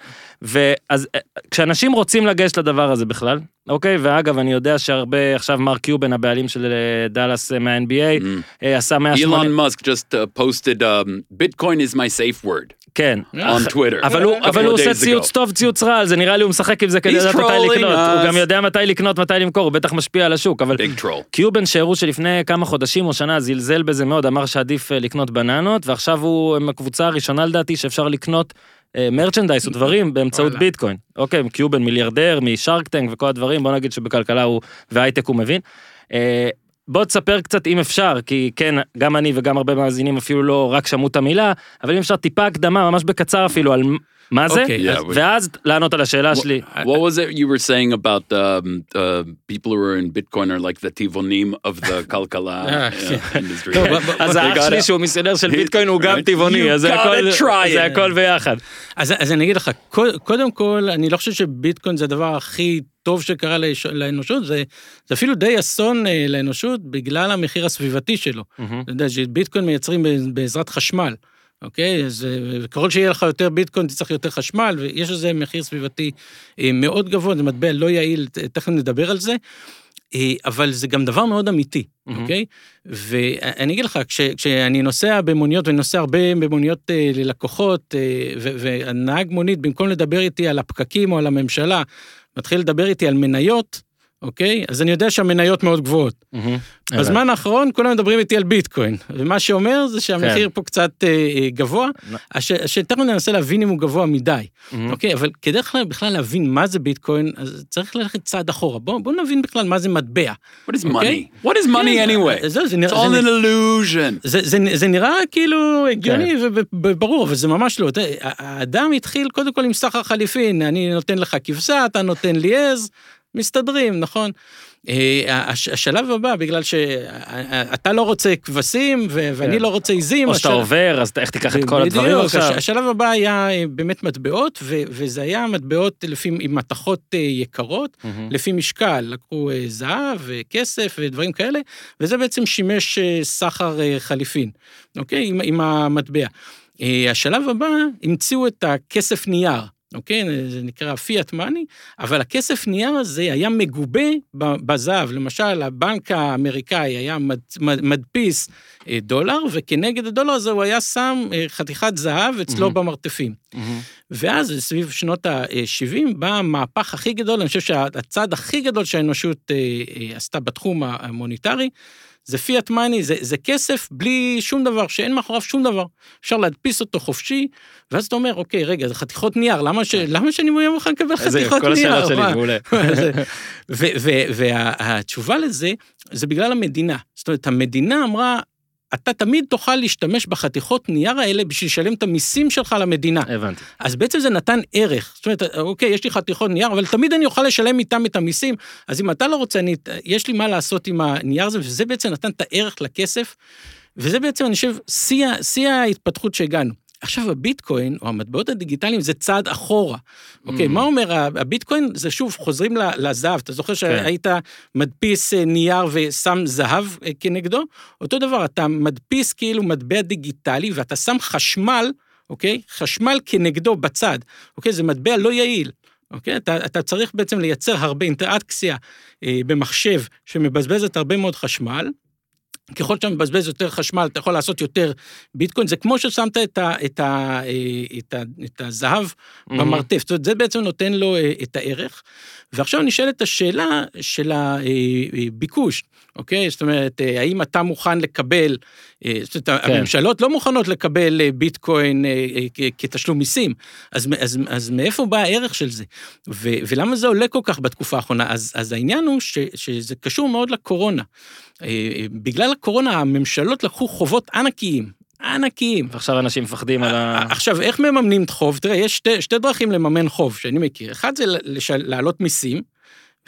ואז אה, כשאנשים רוצים לגשת לדבר הזה בכלל, אוקיי? ואגב, אני יודע שהרבה, עכשיו מרק קיובן, הבעלים של אה, דאלאס מה-NBA, Mm. עשה 180... Elon Musk just uh, posted um, Bitcoin is my safe word כן. on Twitter. אבל הוא, אבל הוא עושה ציוץ. טוב, ציוץ רע, זה נראה לי הוא משחק עם זה כדי לדעת מתי לקנות, הוא. גם יודע מתי לקנות, מתי למכור, הוא בטח משפיע על השוק, אבל. קיובן שהראו שלפני כמה חודשים או שנה זלזל בזה מאוד, אמר שעדיף אה, לקנות בננות, ועכשיו הוא עם הקבוצה הראשונה לדעתי שאפשר לקנות מרצ'נדייס ודברים באמצעות וואלה. ביטקוין. אוקיי, קיובן מיליארדר משארק טנק וכל הדברים, בוא נגיד שבכלכלה הוא והייטק הוא מבין. בוא תספר קצת אם אפשר, כי כן, גם אני וגם הרבה מאזינים אפילו לא רק שמעו את המילה, אבל אם אפשר טיפה הקדמה, ממש בקצר אפילו, על מה זה, אז- אז- ואז לענות על השאלה שלי. What was it you were saying about um, uh, people who are in Bitcoin are like the tivonim of the industry? ב- אז האח שלי שהוא מיסיונר של ביטקוין הוא גם? טבעוני, אז זה הכל, ביחד. אז, אני אגיד לך, קוד- קודם כל, אני לא חושב שביטקוין זה הדבר הכי טוב שקרה לאנושות, זה, זה אפילו די אסון אה, לאנושות בגלל המחיר הסביבתי שלו. אתה יודע שביטקוין מייצרים בעזרת חשמל, אוקיי? אז אה, ככל שיהיה לך יותר ביטקוין, תצטרך יותר חשמל, ויש לזה מחיר סביבתי אה, מאוד גבוה, זה מטבע לא יעיל, תכף נדבר על זה. אה, אבל זה גם דבר מאוד אמיתי, מהמם. אוקיי? ואני אגיד לך, כש, כשאני נוסע במוניות, ואני נוסע הרבה במוניות אה, ללקוחות, אה, ו- והנהג מונית, במקום לדבר איתי על הפקקים או על הממשלה, מתחיל לדבר איתי על מניות, אוקיי? אז אני יודע שהמניות מאוד גבוהות. מהמם. בזמן האחרון כולם מדברים איתי על ביטקוין, ומה שאומר זה שהמחיר פה קצת אה, אה, גבוה, הש- שתכף ננסה להבין אם הוא גבוה מדי, מהמם. אוקיי? אבל כדי בכלל- להבין מה זה ביטקוין, אז צריך ללכת צעד אחורה. בואו בוא נבין בכלל מה זה מטבע. What is אוקיי? money? What is money כן, anyway? זהו, זה It's all זה an illusion. זה, זה, זה נראה כאילו הגיוני כן. וברור, אבל זה ממש לא. האדם התחיל קודם כל עם סחר חליפין, אני נותן לך כבשה, אתה נותן לי עז, מסתדרים, נכון? אה, הש- השלב הבא, בגלל שאתה לא רוצה כבשים ו- ואני כן. לא רוצה עיזים, או שאתה עובר, אז איך תיקח את כל הדברים עכשיו? הש- השלב הבא היה אה, באמת מטבעות, ו- וזה היה מטבעות לפי, עם מתכות אה, יקרות. לפי משקל, לקחו זהב וכסף ודברים כאלה, וזה בעצם שימש סחר חליפין, אוקיי? עם, עם המטבע. השלב הבא, המציאו את הכסף נייר. אוקיי? זה נקרא fiat money, אבל הכסף נייר הזה היה מגובה בזהב. למשל, הבנק האמריקאי היה מד, מד, מדפיס אה, דולר, וכנגד הדולר הזה הוא היה שם אה, חתיכת זהב אצלו מהמם. במרתפים. מהמם. ואז, סביב שנות ה-70, בא המהפך הכי גדול, אני חושב שהצעד הכי גדול שהאנושות אה, עשתה בתחום המוניטרי, זה fiat money, זה, זה כסף בלי שום דבר, שאין מאחוריו שום דבר. אפשר להדפיס אותו חופשי, ואז אתה אומר, אוקיי, רגע, זה חתיכות נייר, למה, ש... למה שאני מוכן לקבל חתיכות כל נייר? השאלות שלי, מה? מעולה. והתשובה לזה, זה בגלל המדינה. זאת אומרת, המדינה אמרה, אתה תמיד תוכל להשתמש בחתיכות נייר האלה בשביל לשלם את המיסים שלך למדינה. הבנתי. אז בעצם זה נתן ערך. זאת אומרת, אוקיי, יש לי חתיכות נייר, אבל תמיד אני אוכל לשלם איתם את המיסים, אז אם אתה לא רוצה, אני, יש לי מה לעשות עם הנייר הזה, וזה בעצם נתן את הערך לכסף, וזה בעצם, אני חושב, שיא ההתפתחות שהגענו. עכשיו, הביטקוין, או המטבעות הדיגיטליים, זה צעד אחורה. אוקיי, Mm. מה אומר הביטקוין? זה שוב, חוזרים לזהב. אתה זוכר שהיית מדפיס אה, נייר ושם זהב אה, כנגדו? אותו דבר, אתה מדפיס כאילו מטבע דיגיטלי, ואתה שם חשמל, אוקיי? חשמל כנגדו בצד. אוקיי? זה מטבע לא יעיל. אוקיי? אתה, אתה צריך בעצם לייצר הרבה אינטראקציה אה, במחשב שמבזבזת הרבה מאוד חשמל. ככל שאתה מבזבז יותר חשמל, אתה יכול לעשות יותר ביטקוין. זה כמו ששמת את, ה, את, ה, אה, את, ה, את הזהב מהמם. במרתף. זאת אומרת, זה בעצם נותן לו אה, את הערך. ועכשיו נשאלת השאלה של הביקוש, אוקיי? זאת אומרת, אה, האם אתה מוכן לקבל, אה, זאת אומרת, כן. הממשלות לא מוכנות לקבל אה, ביטקוין אה, אה, כתשלום מיסים, אז, אז, אז מאיפה בא הערך של זה? ו, ולמה זה עולה כל כך בתקופה האחרונה? אז, אז העניין הוא ש, שזה קשור מאוד לקורונה. אה, אה, בגלל הקורונה הממשלות לקחו חובות ענקיים, ענקיים. ועכשיו אנשים מפחדים על ה... עכשיו, איך מממנים את חוב? תראה, יש שתי, שתי דרכים לממן חוב שאני מכיר. אחד זה להעלות מיסים,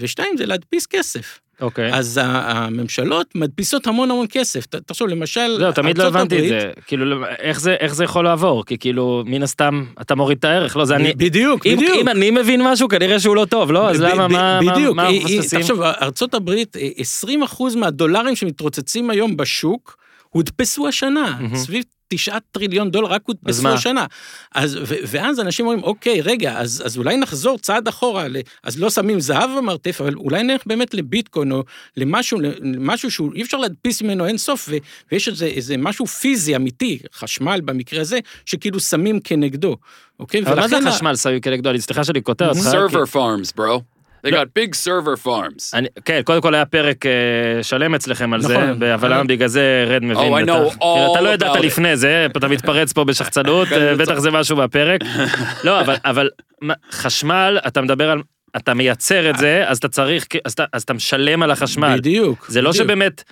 ושתיים זה להדפיס כסף. אוקיי. אז הממשלות מדפיסות המון המון כסף. תחשוב, למשל, זהו, תמיד לא ארצות הבנתי את הברית- זה. כאילו, איך זה- איך זה יכול לעבור? כי כאילו, מן הסתם, אתה מוריד את הערך, לא, זה אני... בדיוק, אם- בדיוק. אם אני מבין משהו, כנראה שהוא לא טוב, לא? אז למה, מה מה- בדיוק, מה היא- מפספסים? תחשוב, ארצות הברית, אה, 20% מהדולרים שמתרוצצים היום בשוק, הודפסו השנה, מהמם. סביב תשעה טריליון דולר רק הודפסו מה? השנה. אז, ו- ואז אנשים אומרים, אוקיי, רגע, אז, אז אולי נחזור צעד אחורה, ל- אז לא שמים זהב במרתף, אבל אולי נלך באמת לביטקוין או למשהו, למשהו שהוא אי אפשר להדפיס ממנו אין סוף, ו- ויש איזה, איזה משהו פיזי, אמיתי, חשמל במקרה הזה, שכאילו שמים כנגדו, אוקיי? אבל מה זה חשמל סביב כנגדו? אני סליחה שאני קוטע אותך. Server farms, bro. They got big server farms. אני, כן, קודם כל היה פרק אה, שלם אצלכם על זה, נכון. אבל למה בגלל זה רד מבין Oh, I know. כאילו, אתה לא all ידעת. לפני זה, אתה מתפרץ פה בשחצנות, אה, בטח זה משהו בפרק. לא, אבל, אבל חשמל, אתה מדבר על, אתה מייצר את זה, אז אתה צריך, אז אתה, אז אתה משלם על החשמל. בדיוק. זה לא בדיוק. שבאמת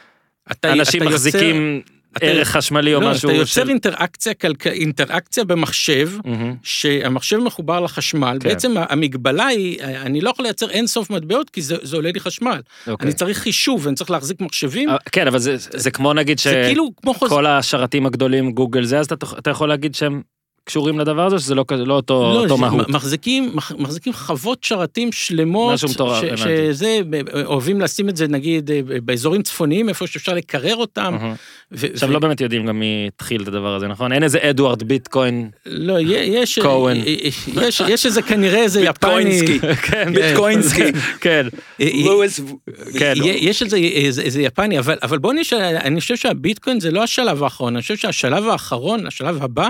אתה- אנשים אתה מחזיקים ערך חשמלי או לא, משהו. אתה יוצר של- אינטראקציה, כלכ... אינטראקציה במחשב, מהמם. שהמחשב מחובר לחשמל, כן. בעצם המגבלה היא, אני לא יכול לייצר אין סוף מטבעות כי זה, זה עולה לי חשמל. אוקיי. אני צריך חישוב ואני צריך להחזיק מחשבים, אה, כן, אבל זה, זה כמו נגיד זה כאילו כמו. שכל השרתים הגדולים גוגל זה, אז אתה, אתה יכול להגיד שהם קשורים לדבר הזה, שזה לא, לא אותו, לא, אותו מהות. מחזיקים, מח- מחזיקים חוות שרתים שלמות, משהו מטורף, ש- הבנתי. שזה, אוהבים לשים את זה נגיד אה, באזורים צפוניים, איפה שאפשר לקרר אותם. ו- עכשיו ו- לא באמת יודעים גם מי התחיל את הדבר הזה, נכון? אין איזה אדוארד ביטקוין. לא, יש, כהן. יש, יש איזה כנראה איזה יפני, ביטקוינסקי. כן, ביטקוינסקי. כן, אה, לואיס. כן. י- יש איזה, איזה, איזה יפני, אבל, אבל בוא נשאל, אני חושב שהביטקוין זה לא השלב האחרון, אני חושב שהשלב האחרון, השלב הבא,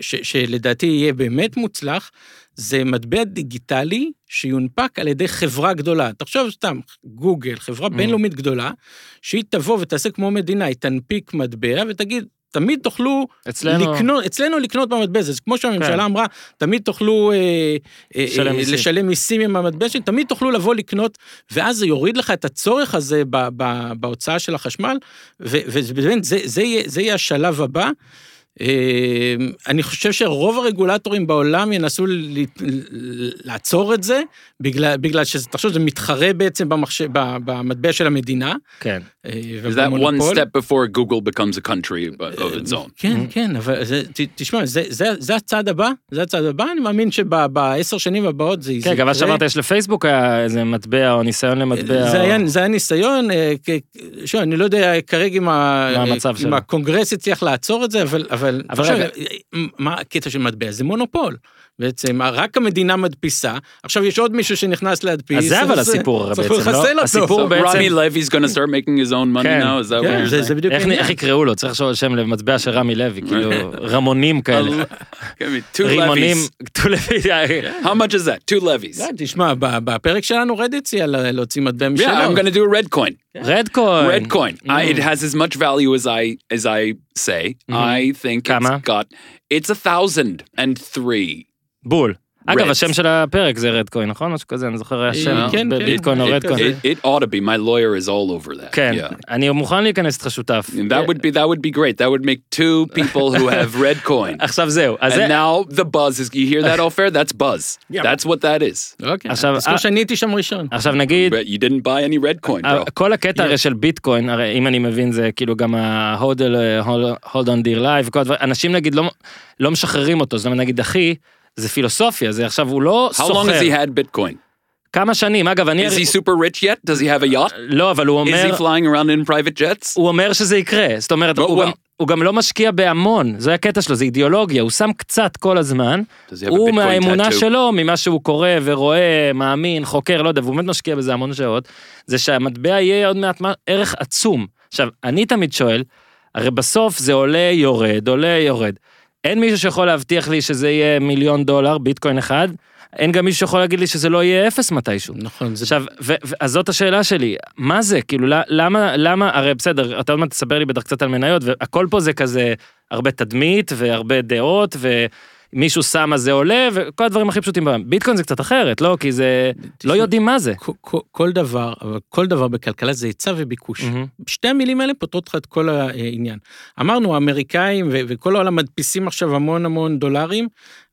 ש, שלדעתי יהיה באמת מוצלח, זה מטבע דיגיטלי שיונפק על ידי חברה גדולה. תחשוב סתם, גוגל, חברה Mm. בינלאומית גדולה, שהיא תבוא ותעשה כמו מדינה, היא תנפיק מטבע ותגיד, תמיד תוכלו אצלנו... לקנות, אצלנו לקנות במטבע הזה, זה כמו שהממשלה כן. אמרה, תמיד תוכלו אה, אה, לשלם אה, מיסים. לשלם מיסים עם המטבע שלי, תמיד תוכלו לבוא לקנות, ואז זה יוריד לך את הצורך הזה ב, ב, בהוצאה של החשמל, ו- ובאמת זה, זה, זה יהיה השלב הבא. אה, אני חושב שרוב הרגולטורים בעולם ינסו לעצור את זה, בגלל, בגלל שזה, תחשוב, זה מתחרה בעצם במחשב, במטבע של המדינה. כן. אה, Is that one step before Google becomes a country of its own? כן, כן, אבל זה, תשמע, זה, זה, זה הצעד הבא, זה הצעד הבא, אני מאמין שבעשר שנים הבאות זה כן, גם מה יקרה. שאמרת, יש לפייסבוק היה איזה מטבע או ניסיון למטבע. זה או- היה, זה היה ניסיון, אה, שוב, אני לא יודע כרגע אם, ה-. הקונגרס הצליח לעצור את זה, אבל, אבל, אבל עכשיו. מה הקטע של מטבע? זה מונופול. בעצם, רק המדינה מדפיסה, עכשיו יש עוד מישהו שנכנס להדפיס. אז זה אבל הסיפור הרי צריך בעצם, לא? לחסל אותו. הסיפור בעצם- Rami Levy's going to start making his own money כן, now? Is that כן, what זה, בדיוק איך נ- איך יקראו לו? צריך לחשוב על שם למטבע של רמי לוי, כאילו רמונים כאלה. Me two רימונים, levies. two Levy, How much is that? Two levies. תשמע, ב- בפרק שלנו רד הציע לה- להוציא מטבע משלו. Yeah, I'm to do a red coin. רדקוין. Red coin. I, it has as much value as I as I say. I think it's got. It's a thousand and three. בול. אגב. השם של הפרק זה רדקוין, נכון? משהו כזה, אני זוכר היה שם. כן, כן. בביטקוין או It- רדקוין. it- ought to be. My lawyer is all over that. כן. אני מוכן להיכנס איתך שותף. And that would be that would be great. That would make two people who have red coin. עכשיו זהו, אז זה... And now the buzz is. You hear that, all fair? That's buzz. Yeah. That's what that is. אוקיי, עכשיו, תזכור אה- שאני הייתי שם ראשון. עכשיו נגיד, But you didn't buy any red coin, bro. כל הקטע הרי של ביטקוין, הרי אם אני מבין זה כאילו גם ה-hold hold on dear life אנשים נגיד לא- לא משחררים אותו, זאת אומרת נגיד אחי, זה פילוסופיה, זה עכשיו הוא לא How long has he סוחר. had Bitcoin? כמה שנים, אגב אני... Is he super rich yet? Does he have a yacht? לא, אבל הוא Is אומר... he flying around in private jets? הוא אומר שזה יקרה, זאת אומרת, הוא, well. גם, הוא גם לא משקיע בהמון, זה הקטע שלו, זה אידיאולוגיה, הוא שם קצת כל הזמן, הוא מהאמונה tattoo? שלו, ממה שהוא קורא ורואה, מאמין, חוקר, לא יודע, והוא באמת משקיע בזה המון שעות, זה שהמטבע יהיה עוד מעט ערך עצום. עכשיו, אני תמיד שואל, הרי בסוף זה עולה, יורד, עולה, יורד. אין מישהו שיכול להבטיח לי שזה יהיה מיליון דולר, ביטקוין אחד, אין גם מישהו שיכול להגיד לי שזה לא יהיה אפס מתישהו. נכון, זה... עכשיו, ו- ו- אז זאת השאלה שלי, מה זה, כאילו, למה, למה, הרי בסדר, אתה עוד מעט תספר לי בטח קצת על מניות, והכל פה זה כזה הרבה תדמית והרבה דעות, ומישהו שם אז זה עולה, וכל הדברים הכי פשוטים בעולם. ביטקוין זה קצת אחרת, לא? כי זה, לא יודעים מה זה. כל- כל- כל דבר, אבל כל דבר בכלכלה זה היצע וביקוש. שתי המילים האלה פותרות לך את כל העניין. אמרנו, האמריקאים ו- וכל העולם מדפיסים עכשיו המון המון דולרים,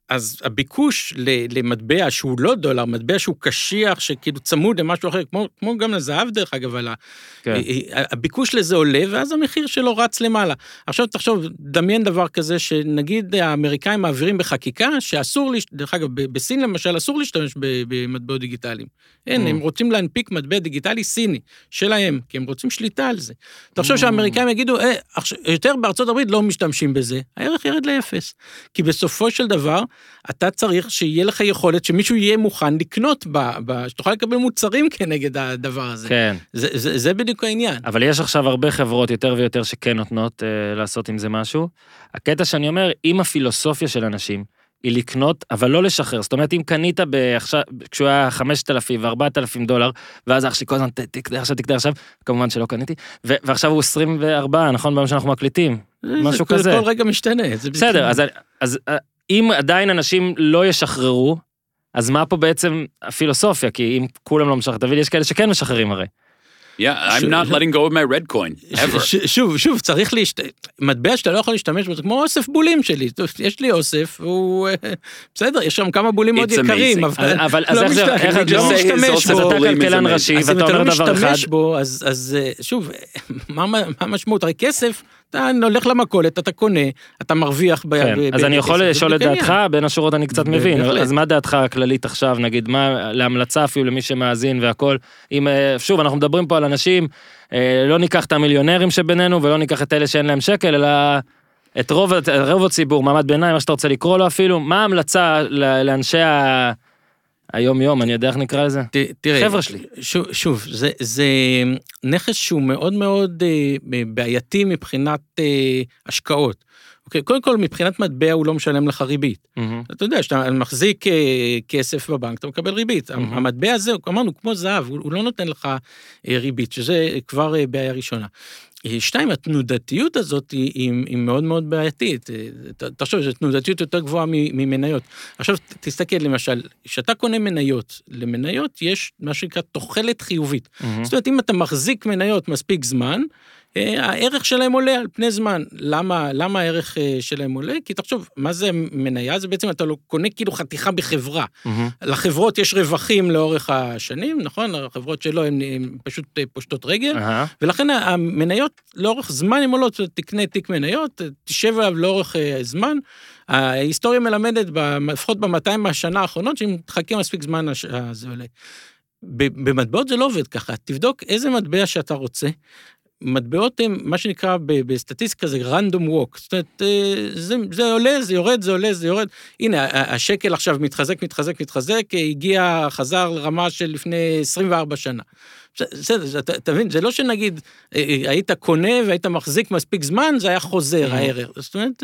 אז הביקוש למטבע שהוא לא דולר, מטבע שהוא קשיח, שכאילו צמוד למשהו אחר, כמו, כמו גם לזהב דרך אגב, על ה- כן. אה, הביקוש לזה עולה, ואז המחיר שלו רץ למעלה. עכשיו תחשוב, דמיין דבר כזה, שנגיד האמריקאים מעבירים בחקיקה, שאסור, להש- דרך אגב, בסין למשל, אסור להשתמש במטבעות דיגיטליים. אין, Mm. הם רוצים להנפיק מטבע דיגיטלי סיני, שלהם, כי הם רוצים שליטה על זה. Mm. תחשוב שהאמריקאים יגידו, אה, יותר בארצות הברית לא משתמשים בזה, הערך ירד לאפס. כי בסופו של דבר, אתה צריך שיהיה לך יכולת שמישהו יהיה מוכן לקנות, ב, ב, שתוכל לקבל מוצרים כנגד הדבר הזה. כן, זה, זה, זה בדיוק העניין. אבל יש עכשיו הרבה חברות יותר ויותר שכן נותנות אה, לעשות עם זה משהו. הקטע שאני אומר, אם הפילוסופיה של אנשים היא לקנות, אבל לא לשחרר, זאת אומרת, אם קנית עכשיו, כשהוא היה 5,000 ו-4,000 דולר, ואז אח שלי כל הזמן, "ת- תקנה עכשיו, תקנה עכשיו, כמובן שלא קניתי, ו- ועכשיו הוא 24, נכון, ביום שאנחנו מקליטים, משהו זה, כזה. כל רגע משתנה. בסדר, העניין. אז, אז אה, אם עדיין אנשים לא ישחררו, אז מה פה בעצם הפילוסופיה? כי אם כולם לא משחררים, תבין, יש כאלה שכן משחררים הרי. Yeah, I'm not letting go of my red coin ever. שוב, שוב, צריך להשת... מטבע שאתה לא יכול להשתמש בו, זה כמו אוסף בולים שלי. יש לי אוסף, הוא... אה, בסדר, יש שם כמה בולים מאוד יקרים. אבל... לא איך לא משתמש בו. אז אם אתה לא משתמש בו, אז, אה, שוב, מה מה המשמעות? הרי כסף, אתה הולך למכולת, אתה קונה, אתה מרוויח ב... כן, ב- אז אני בכסף, יכול לשאול את דעתך. בין השורות אני קצת מבין. אז מה דעתך הכללית עכשיו, נגיד, מה, להמלצה אפילו למי שמאזין והכל, אם, אה, שוב, אנחנו מדברים פה על אנשים, אה, לא ניקח את המיליונרים שבינינו, ולא ניקח את אלה שאין להם שקל, אלא את רוב, רוב הציבור, מעמד ביניים, מה שאתה רוצה לקרוא לו אפילו, מה ההמלצה לאנשי ה... היום-יום, אני יודע איך נקרא לזה? ת- תראה, חבר'ה שלי. שוב, שוב זה, זה נכס שהוא מאוד מאוד אה, בעייתי מבחינת אה, השקעות. אוקיי, קודם כל, מבחינת מטבע הוא לא משלם לך ריבית. מהמם. אתה יודע, כשאתה מחזיק אה, כסף בבנק, אתה מקבל ריבית. מהמם. המטבע הזה, אמרנו, כמו זהב, הוא הוא לא נותן לך אה, ריבית, שזה כבר אה, בעיה ראשונה. שתיים, התנודתיות הזאת היא, היא, היא מאוד מאוד בעייתית. תחשוב, זו תנודתיות יותר גבוהה ממניות. עכשיו, תסתכל למשל, כשאתה קונה מניות, למניות יש מה שנקרא תוחלת חיובית. מהמם. זאת אומרת, אם אתה מחזיק מניות מספיק זמן, הערך שלהם עולה על פני זמן. למה, למה הערך אה, שלהם עולה? כי תחשוב, מה זה מניה? זה בעצם אתה לא קונה כאילו חתיכה בחברה. מהמם. לחברות יש רווחים לאורך השנים, נכון? החברות שלו הן פשוט אה, פושטות רגל, אהה. ולכן המניות לאורך זמן הן עולות, תקנה תיק מניות, תשב עליו לאורך אה, זמן. ההיסטוריה מלמדת, לפחות ב-200 השנה האחרונות, שאם תחכה מספיק זמן, אה, זה עולה. במטבעות זה לא עובד ככה, תבדוק איזה מטבע שאתה רוצה. מטבעות הם, מה שנקרא בסטטיסטיקה זה random walk, זאת אומרת, אה, זה, זה עולה, זה יורד, זה עולה, זה יורד. הנה, השקל עכשיו מתחזק, מתחזק, מתחזק, אה, הגיע, חזר לרמה של לפני 24 שנה. בסדר, אתה מבין, זה לא שנגיד, אה, היית קונה והיית מחזיק מספיק זמן, זה היה חוזר, הערך. זאת אומרת,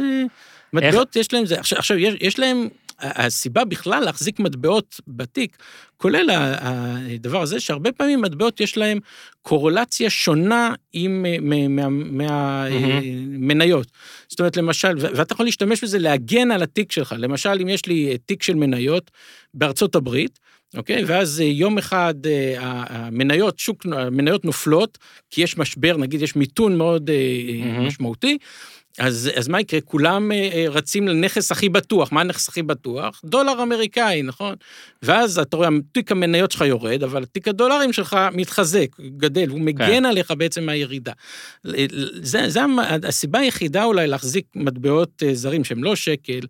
מטבעות יש להם זה. עכשיו, יש, יש להם, הסיבה בכלל להחזיק מטבעות בתיק, כולל הדבר הזה, שהרבה פעמים מטבעות יש להם קורולציה שונה עם, אה, מהמניות. זאת אומרת, למשל, ואתה יכול להשתמש בזה להגן על התיק שלך. למשל, אם יש לי אה, תיק של מניות בארצות הברית, אוקיי? ואז אה, יום אחד אה, המניות, שוק, המניות נופלות, כי יש משבר, נגיד יש מיתון מאוד אה, מהמם. משמעותי, אז, אז מה יקרה? כולם אה, אה, רצים לנכס הכי בטוח. מה הנכס הכי בטוח? דולר אמריקאי, נכון? ואז אתה רואה, תיק המניות שלך יורד, אבל תיק הדולרים שלך מתחזק, גדל, הוא מגן עליך בעצם מהירידה. זה, זה הסיבה היחידה אולי להחזיק מטבעות אה, זרים שהם לא שקל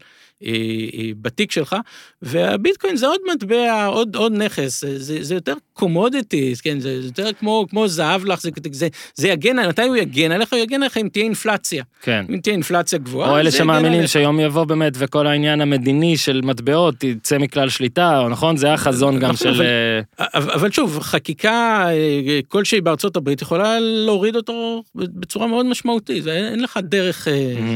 בתיק שלך, והביטקוין זה עוד מטבע, עוד, עוד נכס, זה, זה, זה יותר commodities, כן, זה יותר כמו, כמו זהב להחזיק את זה, זה יגן, מתי הוא יגן עליך? הוא יגן עליך אם תהיה אינפלציה. כן. אם תהיה אינפלציה גבוהה, או אלה זה שמאמינים. שיום יבוא באמת וכל העניין המדיני של מטבעות יצא מכלל שליטה, נכון? זה החזון גם נכון, של... אבל- אה, אבל אבל שוב, חקיקה אה, כלשהי בארצות הברית יכולה להוריד אותו בצורה מאוד משמעותית, ואין אין לך דרך, אה.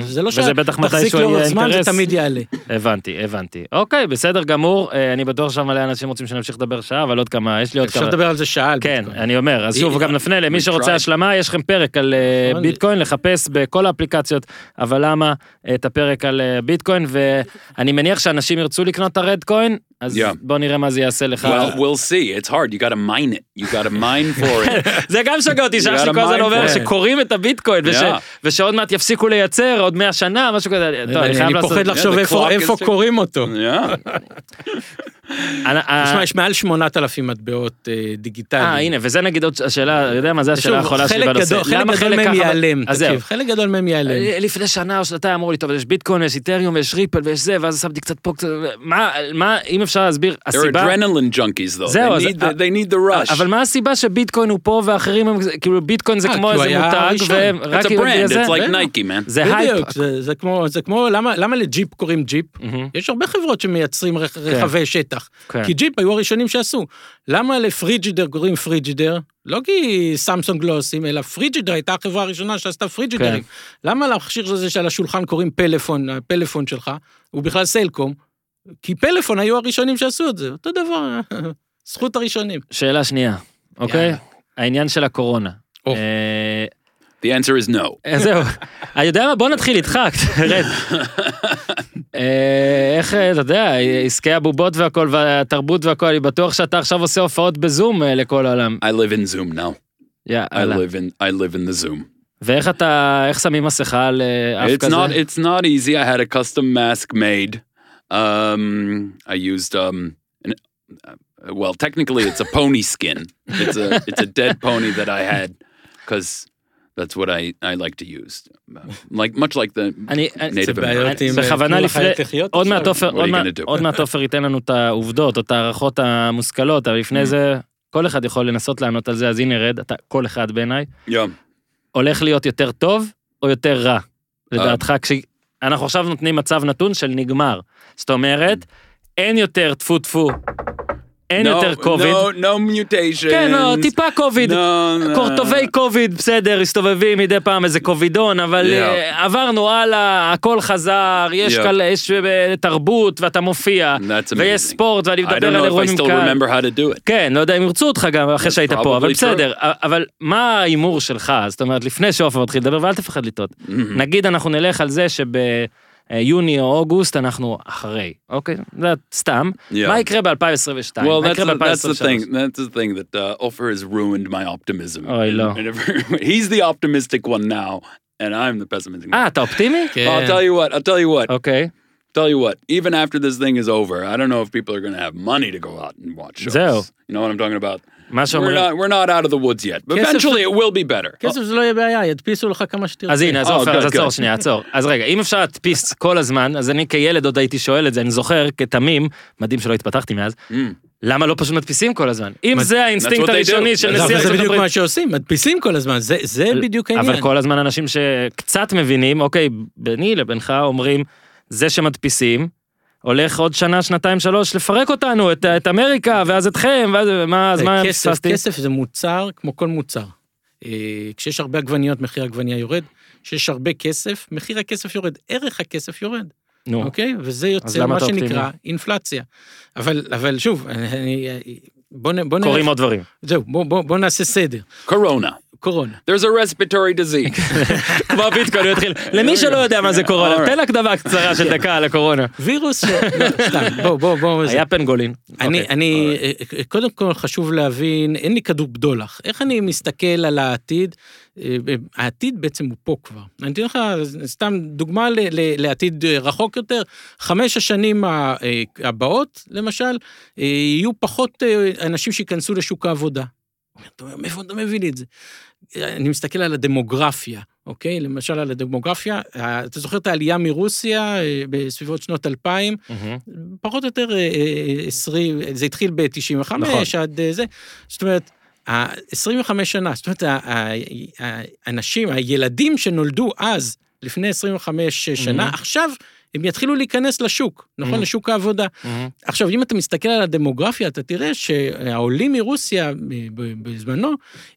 זה לא שתחזיק לאורך זמן. זה תמיד יעלה. הבנתי, הבנתי. אוקיי, בסדר גמור. אה, אני בטוח שם מלא אנשים רוצים שנמשיך לדבר שעה, אבל עוד כמה, יש לי עוד אפשר כמה... לדבר על זה שעה. על כן. אני אומר, אז שוב, היא- גם נפנה למי שרוצה. השלמה, יש לכם פרק על אה, נכון. ביטקוין, לחפש בכל האפליקציות, אבל למה את הפרק על אה, ביטקוין, ואני מניח שאנשים ירצו לקנות את הרד קוין, אז Yeah. בוא נראה מה זה יעשה לך. Well, we'll see. It's hard. You got to mine it. You got to mine for it. זה גם שגע אותי, שאח שלי gotta כל הזמן אומר. שקוראים את הביטקוין, וש- Yeah. ושעוד מעט יפסיקו לייצר, עוד 100 שנה, משהו כזה. טוב, אני אני אני לעשות... פוחד לחשוב the איפה קוראים אותו. אה, תשמע, יש מעל 8,000 מטבעות אה, דיגיטליים. אה, הנה, וזה נגיד עוד השאלה, אתה יודע מה, זה השאלה האחרונה שלי בנושא. חלק גדול מהם ייעלם. תקשיב, חלק גדול מהם ייעלם. אה, לפני שנה או שנתיים אמרו לי, טוב, יש ביטקוין, יש איתריום, יש ריפל ויש זה, ואז שמתי קצת פה, קצת... מה, מה, אם אפשר להסביר, They're הסיבה... adrenaline junkies, though. זהו, They אז- need, the, they need the rush. אבל מה הסיבה שביטקוין הוא פה ואחרים הם, כאילו ביטקוין זה כמו איזה מותג. ורק it's a אם brand. זה, It's like בטח. Nike, man. זה הייפ. כמו, זה כמו, למה למה לג'יפ קוראים ג'יפ? יש הרבה חברות שמייצרים רכ- רכבי שטח. כן. כי ג'יפ היו הראשונים שעשו. למה לפריג'ידר קוראים פריג'ידר? לא כי סמסונג לא עושים, אלא פריג'ידר הייתה החברה הראשונה שעשתה פריג'ידרים. כן. למה למכשיר הזה שעל השולחן קוראים פלאפון, הפלאפון שלך, הוא בכלל סלקום? כי פלאפון היו הראשונים שעשו את זה, אותו דבר, זכות הראשונים. שאלה שנייה, אוקיי? יאללה. העניין של הקורונה. אה, The answer is no. אה, זהו, אני יודע מה, בוא נתחיל איתך, רד. אה, איך, אה, אתה יודע, עסקי הבובות והכל, והתרבות והכל, אני בטוח שאתה עכשיו עושה הופעות בזום אה, לכל העולם. I live in Zoom now. I יאללה. live in I live in the Zoom. ואיך אתה, איך שמים מסכה על אה, אף It's כזה? not it's not easy. I had a custom mask made. Um, I used um, an, uh, well, technically it's a pony skin. It's a it's a dead pony that I had because that's what I I like to use. Like much like the אני, Native. עם... בכוונה תנו לפני, עוד. מעט עופר, עוד you מעט- עופר ייתן לנו את העובדות, או את ההערכות המושכלות, אבל Mm. לפני זה, כל אחד יכול לנסות לענות על זה, אז הנה רד, אתה כל אחד בעיניי, yeah. הולך להיות יותר טוב או יותר רע. לדעתך, כשאנחנו עכשיו נותנים מצב נתון של נגמר. זאת אומרת, אין יותר טפו טפו אין no, יותר קוביד. No, no mutations. כן, לא, טיפה קוביד. No, no. קורטובי קוביד, בסדר, הסתובבים מדי פעם איזה קובידון, אבל Yeah. אה, עברנו הלאה, הכל חזר, יש Yeah. כל- יש אה, תרבות ואתה מופיע. ויש ספורט ואני מדבר על אירועים עם still קהל. remember how to do it. כן, לא יודע אם ירצו אותך גם אחרי שהיית פה, אבל probably בסדר. אבל מה ההימור שלך? זאת אומרת, לפני שעופר מתחיל לדבר, ואל תפחד לטעות. Mm-hmm. נגיד אנחנו נלך על זה שביוני או אוגוסט אנחנו אחרי, אוקיי? זה סתם. Yeah. מה יקרה ב-2022? Well, מה that's, יקרה the, that's the ב-2023? thing. That's the thing that uh, Ofer has ruined my optimism. Oh, I know. And if- he's the optimistic one now, and I'm the pessimistic one. אה, אתה אופטימי? כן. I'll tell you what. I'll tell you what. אוקיי. Tell you what. Even after this thing is over, I don't know if people are going to have money to go out and watch shows. Zero. You know what I'm talking about? מה We're שאומרים... not. We're not out of the woods yet. Eventually, it will be better. כסף זה לא יהיה בעיה, ידפיסו לך כמה שתרצה. אז הנה, אז Oh, עופר, אז good, עצור. שנייה, עצור. אז רגע, אם אפשר להדפיס כל הזמן, אז אני כילד עוד הייתי שואל את זה, אני זוכר כתמים, מדהים שלא התפתחתי מאז, Mm. למה לא פשוט מדפיסים כל הזמן? אם זה That's האינסטינקט. הראשוני של נשיא אבל זה ארצות בדיוק הברית. מה שעושים, מדפיסים כל הזמן, זה- זה בדיוק העניין. אבל כל הזמן אנשים שקצת מבינים, אוקיי, ביני לבינך אומרים, זה שמדפיסים, הולך עוד שנה, שנתיים, שלוש, לפרק אותנו, את, את אמריקה, ואז אתכם, ואז מה, אז מה כסף, פספסתי? כסף זה מוצר כמו כל מוצר. אה, כשיש הרבה עגבניות, מחיר העגבנייה יורד. כשיש הרבה כסף, מחיר הכסף יורד, ערך הכסף יורד, נו, אוקיי? וזה יוצר למה מה שנקרא אופטימי? אינפלציה. אבל, אבל שוב, אני, בוא, נ- בוא, קורים נלך- עוד דברים. זהו, בוא, בוא, בוא נעשה סדר. Corona. קורונה. There's a respiratory disease. כמו ביטקוין, הוא התחיל. למי שלא יודע מה זה קורונה. תן הקדמה קצרה של דקה על הקורונה. וירוס, ש... לא, סתם, בוא, בוא, בוא. זה- היה פנגולין. אני, אוקיי. אני, אה, קודם כל חשוב להבין, אין לי כדור בדולח. איך אני מסתכל על העתיד? אה, העתיד בעצם הוא פה כבר. אני אתן לך סתם דוגמה לעתיד אה, רחוק יותר. חמש השנים אה, הבאות, למשל, אה, יהיו פחות אה, אנשים שייכנסו לשוק העבודה. אתה אומר, מאיפה אתה מביא לי את זה? אני מסתכל על הדמוגרפיה, אוקיי? למשל על הדמוגרפיה, אה, אתה זוכר את העלייה מרוסיה אה, בסביבות שנות 2000? מהמם. פחות או יותר אה, אה, 20, זה התחיל ב-95 נכון. עד זה, זאת אומרת, ה- 25 שנה, זאת אומרת, האנשים, הילדים שנולדו אז, לפני 25 שנה, מהמם. עכשיו הם יתחילו להיכנס לשוק, נכון? מהמם. לשוק העבודה. מהמם. עכשיו, אם אתה מסתכל על הדמוגרפיה, אתה תראה שהעולים מרוסיה ב- בזמנו,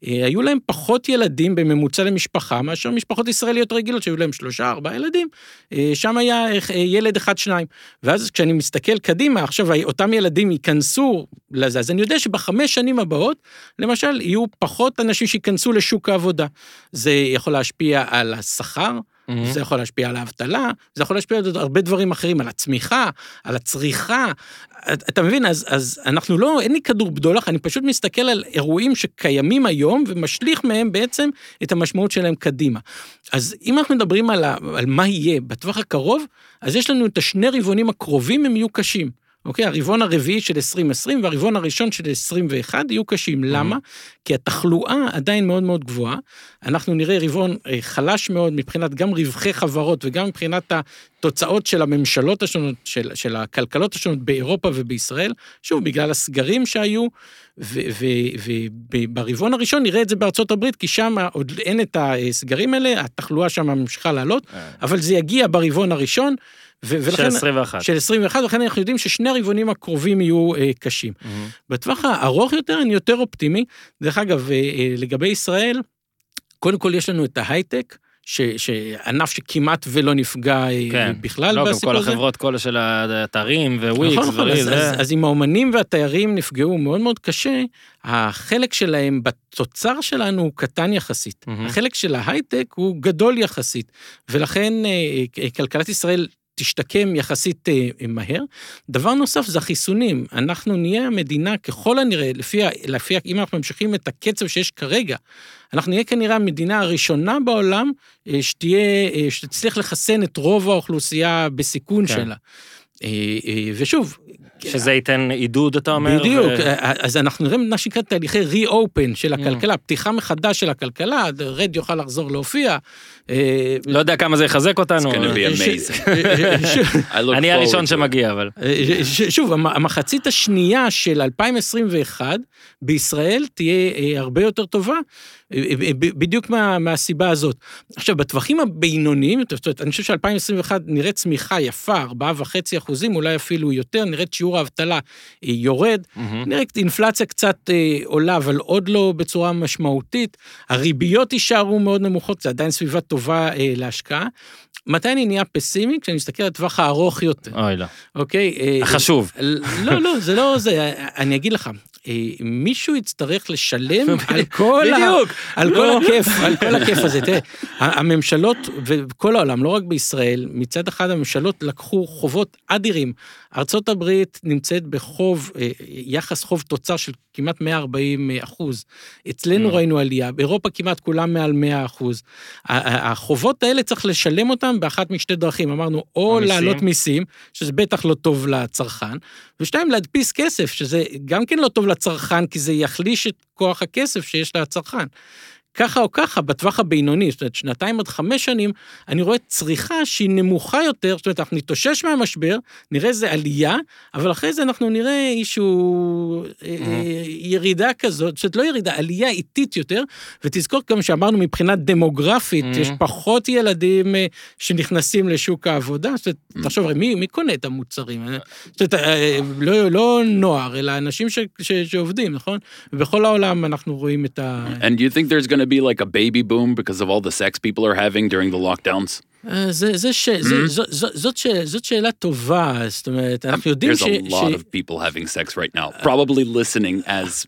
אה, היו להם פחות ילדים בממוצע למשפחה, מאשר משפחות ישראליות רגילות, שהיו להם שלושה, ארבעה ילדים, אה, שם היה אה, ילד אחד, שניים. ואז כשאני מסתכל קדימה, עכשיו אותם ילדים ייכנסו לזה, אז אני יודע שבחמש שנים הבאות, למשל, יהיו פחות אנשים שייכנסו לשוק העבודה. זה יכול להשפיע על השכר, מהמם. זה יכול להשפיע על האבטלה, זה יכול להשפיע על הרבה דברים אחרים, על הצמיחה, על הצריכה. אתה מבין, אז, אז אנחנו לא, אין לי כדור בדולח, אני פשוט מסתכל על אירועים שקיימים היום ומשליך מהם בעצם את המשמעות שלהם קדימה. אז אם אנחנו מדברים על, ה, על מה יהיה בטווח הקרוב, אז יש לנו את השני רבעונים הקרובים, הם יהיו קשים. אוקיי? הרבעון הרביעי של 2020 והרבעון הראשון של 21 יהיו קשים. למה? כי התחלואה עדיין מאוד מאוד גבוהה. אנחנו נראה רבעון אה, חלש מאוד מבחינת גם רווחי חברות וגם מבחינת התוצאות של הממשלות השונות, של, של הכלכלות השונות באירופה ובישראל, שוב, בגלל הסגרים שהיו, וברבעון הראשון נראה את זה בארצות הברית, כי שם עוד אין את הסגרים האלה, התחלואה שם ממשיכה לעלות, אבל זה יגיע ברבעון הראשון. ו- של ולכן, 21. של 21, ולכן אנחנו יודעים ששני הרבעונים הקרובים יהיו אה, קשים. מהמם. בטווח הארוך יותר אני יותר אופטימי. דרך אגב, אה, אה, לגבי ישראל, קודם כל יש לנו את ההייטק, ש- שענף שכמעט ולא נפגע אה, כן. בכלל לא, גם בסיפור כל הזה. החברות, כל של האתרים וויקס, נכון, נכון, אז, זה... אז, אז אם האומנים והתיירים נפגעו מאוד מאוד קשה, החלק שלהם בתוצר שלנו הוא קטן יחסית. מהמם. החלק של ההייטק הוא גדול יחסית, ולכן אה, אה, כלכלת ישראל תשתקם יחסית אה, מהר. דבר נוסף זה החיסונים. אנחנו נהיה המדינה, ככל הנראה, לפי, לפי, אם אנחנו ממשיכים את הקצב שיש כרגע, אנחנו נהיה כנראה המדינה הראשונה בעולם אה, שתהיה, אה, שתצליח לחסן את רוב האוכלוסייה בסיכון כן. שלה. ושוב, שזה ייתן עידוד, אתה אומר? בדיוק, ו- אז אנחנו נראה מה שנקרא תהליכי re-open של Mm. הכלכלה, פתיחה מחדש של הכלכלה, רד יוכל לחזור להופיע. אה, לא יודע כמה זה יחזק אותנו. It's gonna be ש- amazing. ש- I look אני הראשון. שמגיע, אבל. אה, שוב, המ- המחצית השנייה של 2021 בישראל תהיה אה, הרבה יותר טובה, אה, אה, בדיוק מה- מהסיבה הזאת. עכשיו, בטווחים הבינוניים, אני חושב ש-2021 נראית צמיחה יפה, 4.5 אחוזים, אולי אפילו יותר, נראית שיעור שיעור האבטלה אה, יורד, נראה אינפלציה קצת אה, עולה, אבל עוד לא בצורה משמעותית. הריביות יישארו מאוד נמוכות, זה עדיין סביבה טובה אה, להשקעה. מתי אני נהיה פסימי? כשאני מסתכל על הטווח הארוך יותר, אוי, לא. אוקיי? אה, החשוב. לא, לא, זה לא זה, אני אגיד לך, מישהו יצטרך לשלם על כל ה... על כל לא. הכיף, על כל הכיף הזה. תראה, הממשלות וכל העולם, לא רק בישראל, מצד אחד הממשלות לקחו חובות אדירים. ארצות הברית נמצאת בחוב, אה, יחס חוב תוצר של כמעט 140 אחוז. אצלנו Mm. ראינו עלייה, באירופה כמעט כולם מעל 100 אחוז. החובות האלה צריך לשלם אותם באחת משתי דרכים. אמרנו, או. להעלות מיסים, שזה בטח לא טוב לצרכן, ושתיים, להדפיס כסף, שזה גם כן לא טוב לצרכן, כי זה יחליש את כוח הכסף שיש לצרכן. ככה או ככה, בטווח הבינוני, זאת אומרת, שנתיים עד חמש שנים, אני רואה צריכה שהיא נמוכה יותר, זאת אומרת, אנחנו נתאושש מהמשבר, נראה איזה עלייה, אבל אחרי זה אנחנו נראה איזשהו אה, אה, ירידה כזאת, זאת אומרת, לא ירידה, עלייה איטית יותר, ותזכור גם שאמרנו מבחינה דמוגרפית, Mhm. יש פחות ילדים אה, שנכנסים לשוק העבודה, זאת אומרת, תחשוב, הרי מי, מי קונה את המוצרים? זאת אומרת, לא, לא נוער, אלא אנשים ש, ש, שעובדים, נכון? ובכל העולם אנחנו רואים את ה... And you think there's going be like a baby boom because of all the sex people are having during the lockdowns? אה, זה, זה ש... זה, זו, זו, זאת, ש... זאת שאלה טובה, זאת אומרת, אנחנו יודעים There's ש... a lot ש... of people having sex right now, probably listening as to this.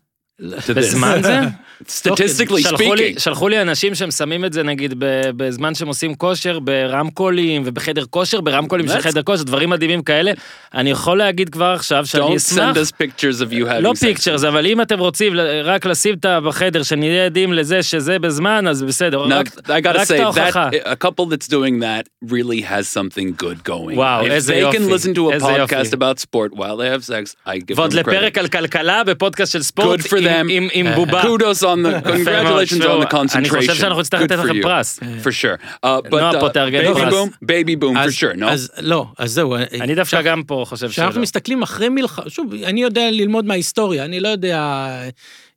בזמן זה? Statistically שלחו לי, speaking. שלחו לי אנשים שהם שמים את זה נגיד בזמן שהם עושים כושר ברמקולים ובחדר כושר ברמקולים של חדר כושר דברים מדהימים כאלה. אני יכול להגיד כבר עכשיו שאני Don't אשמח. send us pictures of you having לא. פיקצ'רס אבל אם אתם רוצים רק לשים את בחדר שנהיה עדים לזה שזה בזמן אז בסדר. רק- את ההוכחה. a couple that's doing that really has something good going. If איזה they can יופי, listen to a podcast יופי. about sport while they have sex, I give ועוד them לפרק credit. על כלכלה בפודקאסט של ספורט Good for עם- them. עם- עם בובה. Kudos on the congratulations on the concentration. אני חושב שאנחנו נצטרך Good לתת for לכם you. פרס. For sure. Uh, but נועה פה uh, תארגן baby פרס. boom, baby boom for sure. No. אז לא, אז זהו. אני דווקא גם פה חושב שלא. כשאנחנו מסתכלים אחרי מלחמה, שוב, אני יודע ללמוד מההיסטוריה, אני לא יודע...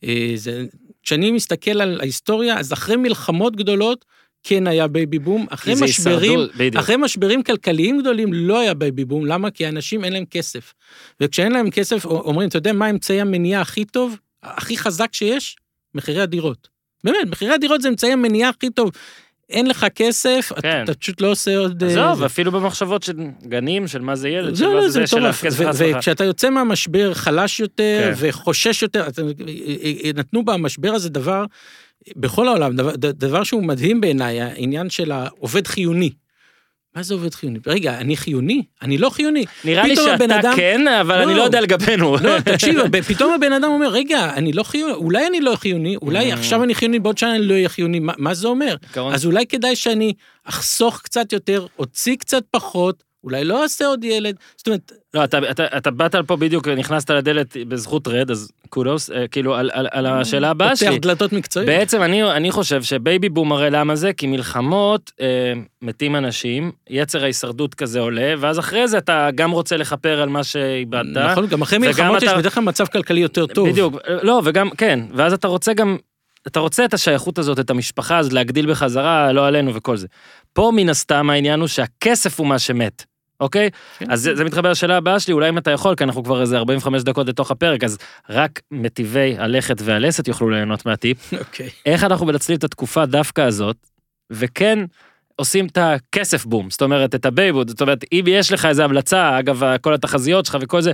אה, זה, כשאני מסתכל על ההיסטוריה, אז אחרי מלחמות גדולות, כן היה בייבי בום. אחרי משברים, הישרדות, בדיוק. אחרי משברים כלכליים גדולים לא היה בייבי בום. למה? כי האנשים אין להם כסף. וכשאין להם כסף, אומרים, אתה יודע מה אמצעי המניעה הכי טוב, הכי חזק שיש? מחירי הדירות. באמת, מחירי הדירות זה אמצעי המניעה הכי טוב. אין לך כסף, כן. אתה, אתה פשוט לא עושה עוד... אה, עזוב, זה. אפילו במחשבות של גנים, של מה זה ילד, של זהו, מה לא, זה זה של. הכסף ו- ההצלחה. וכשאתה יוצא מהמשבר חלש יותר כן. וחושש יותר, אתה- נתנו במשבר הזה דבר, בכל העולם, דבר, דבר שהוא מדהים בעיניי, העניין של העובד חיוני. מה זה עובד חיוני? רגע, אני חיוני? אני לא חיוני. נראה לי שאתה אדם- כן, אבל אני לא. לא יודע לגבינו. לא, תקשיב, פתאום הבן אדם אומר, רגע, אני לא חיוני, אולי אני לא חיוני, אולי Mm. עכשיו אני חיוני, בעוד שנה אני לא אהיה חיוני, מה, מה זה אומר? אז אולי כדאי שאני אחסוך קצת יותר, אוציא קצת פחות, אולי לא אעשה עוד ילד, זאת אומרת, לא, אתה, אתה, אתה באת לפה בדיוק, נכנסת לדלת בזכות רד, אז קודוס, אה, כאילו, על, על, על השאלה הבאה פותח שלי. דלתות מקצועיות. בעצם אני, אני חושב שבייבי בום הרי למה זה? כי מלחמות אה, מתים אנשים, יצר ההישרדות כזה עולה, ואז אחרי זה אתה גם רוצה לכפר על מה שאיבדת. נכון, גם אחרי מלחמות יש בדרך כלל מצב כלכלי יותר טוב. בדיוק, לא, וגם, כן, ואז אתה רוצה גם, אתה רוצה את השייכות הזאת, את המשפחה הזאת, להגדיל בחזרה, לא עלינו וכל זה. פה מן הסתם העניין הוא שהכסף הוא מה שמת, אוקיי? כן. אז זה, זה מתחבר לשאלה הבאה שלי, אולי אם אתה יכול, כי אנחנו כבר איזה 45 דקות לתוך הפרק, אז רק מטיבי הלכת והלסת יוכלו ליהנות מהטיפ. אוקיי. איך אנחנו מנצלים את התקופה דווקא הזאת, וכן עושים את הכסף בום, זאת אומרת, את הבייבי בום, זאת אומרת, אם יש לך איזה המלצה, אגב, כל התחזיות שלך וכל זה,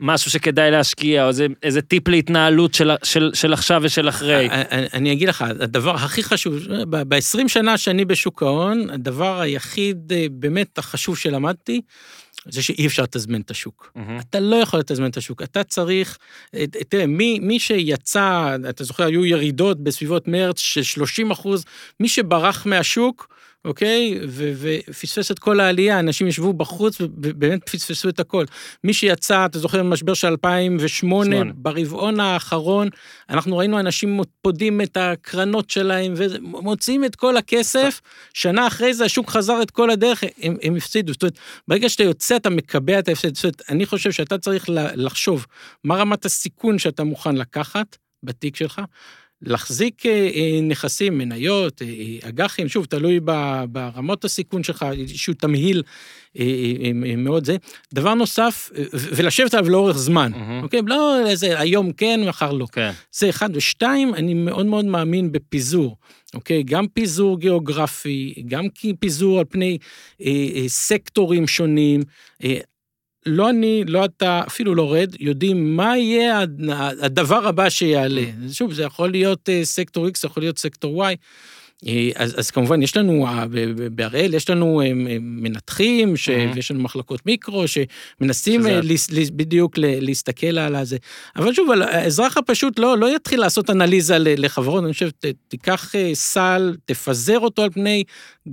משהו שכדאי להשקיע, או איזה, איזה טיפ להתנהלות של, של, של עכשיו ושל אחרי. אני- אני אגיד לך, הדבר הכי חשוב, ב-20 שנה שאני בשוק ההון, הדבר היחיד אה, באמת החשוב שלמדתי, זה שאי אפשר לתזמן את השוק. מהמם. אתה לא יכול לתזמן את השוק, אתה צריך, אה, תראה, מי, מי שיצא, אתה זוכר, היו ירידות בסביבות מרץ של 30 אחוז, מי שברח מהשוק, אוקיי, ופספס את כל העלייה, אנשים ישבו בחוץ ובאמת פספסו את הכל. מי שיצא, אתה זוכר, במשבר של 2008, שמונה. ברבעון האחרון, אנחנו ראינו אנשים פודים את הקרנות שלהם ומוציאים את כל הכסף, שנה אחרי זה השוק חזר את כל הדרך, הם, הם הפסידו. זאת אומרת, ברגע שאתה יוצא, אתה מקבע את ההפסד. זאת אומרת, אני חושב שאתה צריך לחשוב מה רמת הסיכון שאתה מוכן לקחת בתיק שלך. להחזיק אה, אה, נכסים, מניות, אה, אג"חים, שוב, תלוי ברמות הסיכון שלך, איזשהו תמהיל מאוד זה. דבר נוסף, ולשבת עליו לאורך זמן, מהמם. אוקיי? לא איזה היום כן, מחר לא. כן. זה אחד. ושתיים, אני מאוד מאוד מאמין בפיזור, אוקיי? גם פיזור גיאוגרפי, גם פיזור על פני אה, אה, סקטורים שונים. אה, לא אני, לא אתה, אפילו לא רד, יודעים מה יהיה הד- הדבר הבא שיעלה. שוב, זה יכול להיות אה, סקטור X, זה יכול להיות סקטור Y. אה, אז, אז כמובן, יש לנו, אה, בהראל יש לנו אה, מנתחים, ש, Mhm. ויש לנו מחלקות מיקרו, שמנסים שזה- לס- לס- בדיוק להסתכל על הזה. אבל שוב, האזרח הפשוט לא, לא יתחיל לעשות אנליזה לחברות, אני חושב, ת, תיקח סל, תפזר אותו על פני,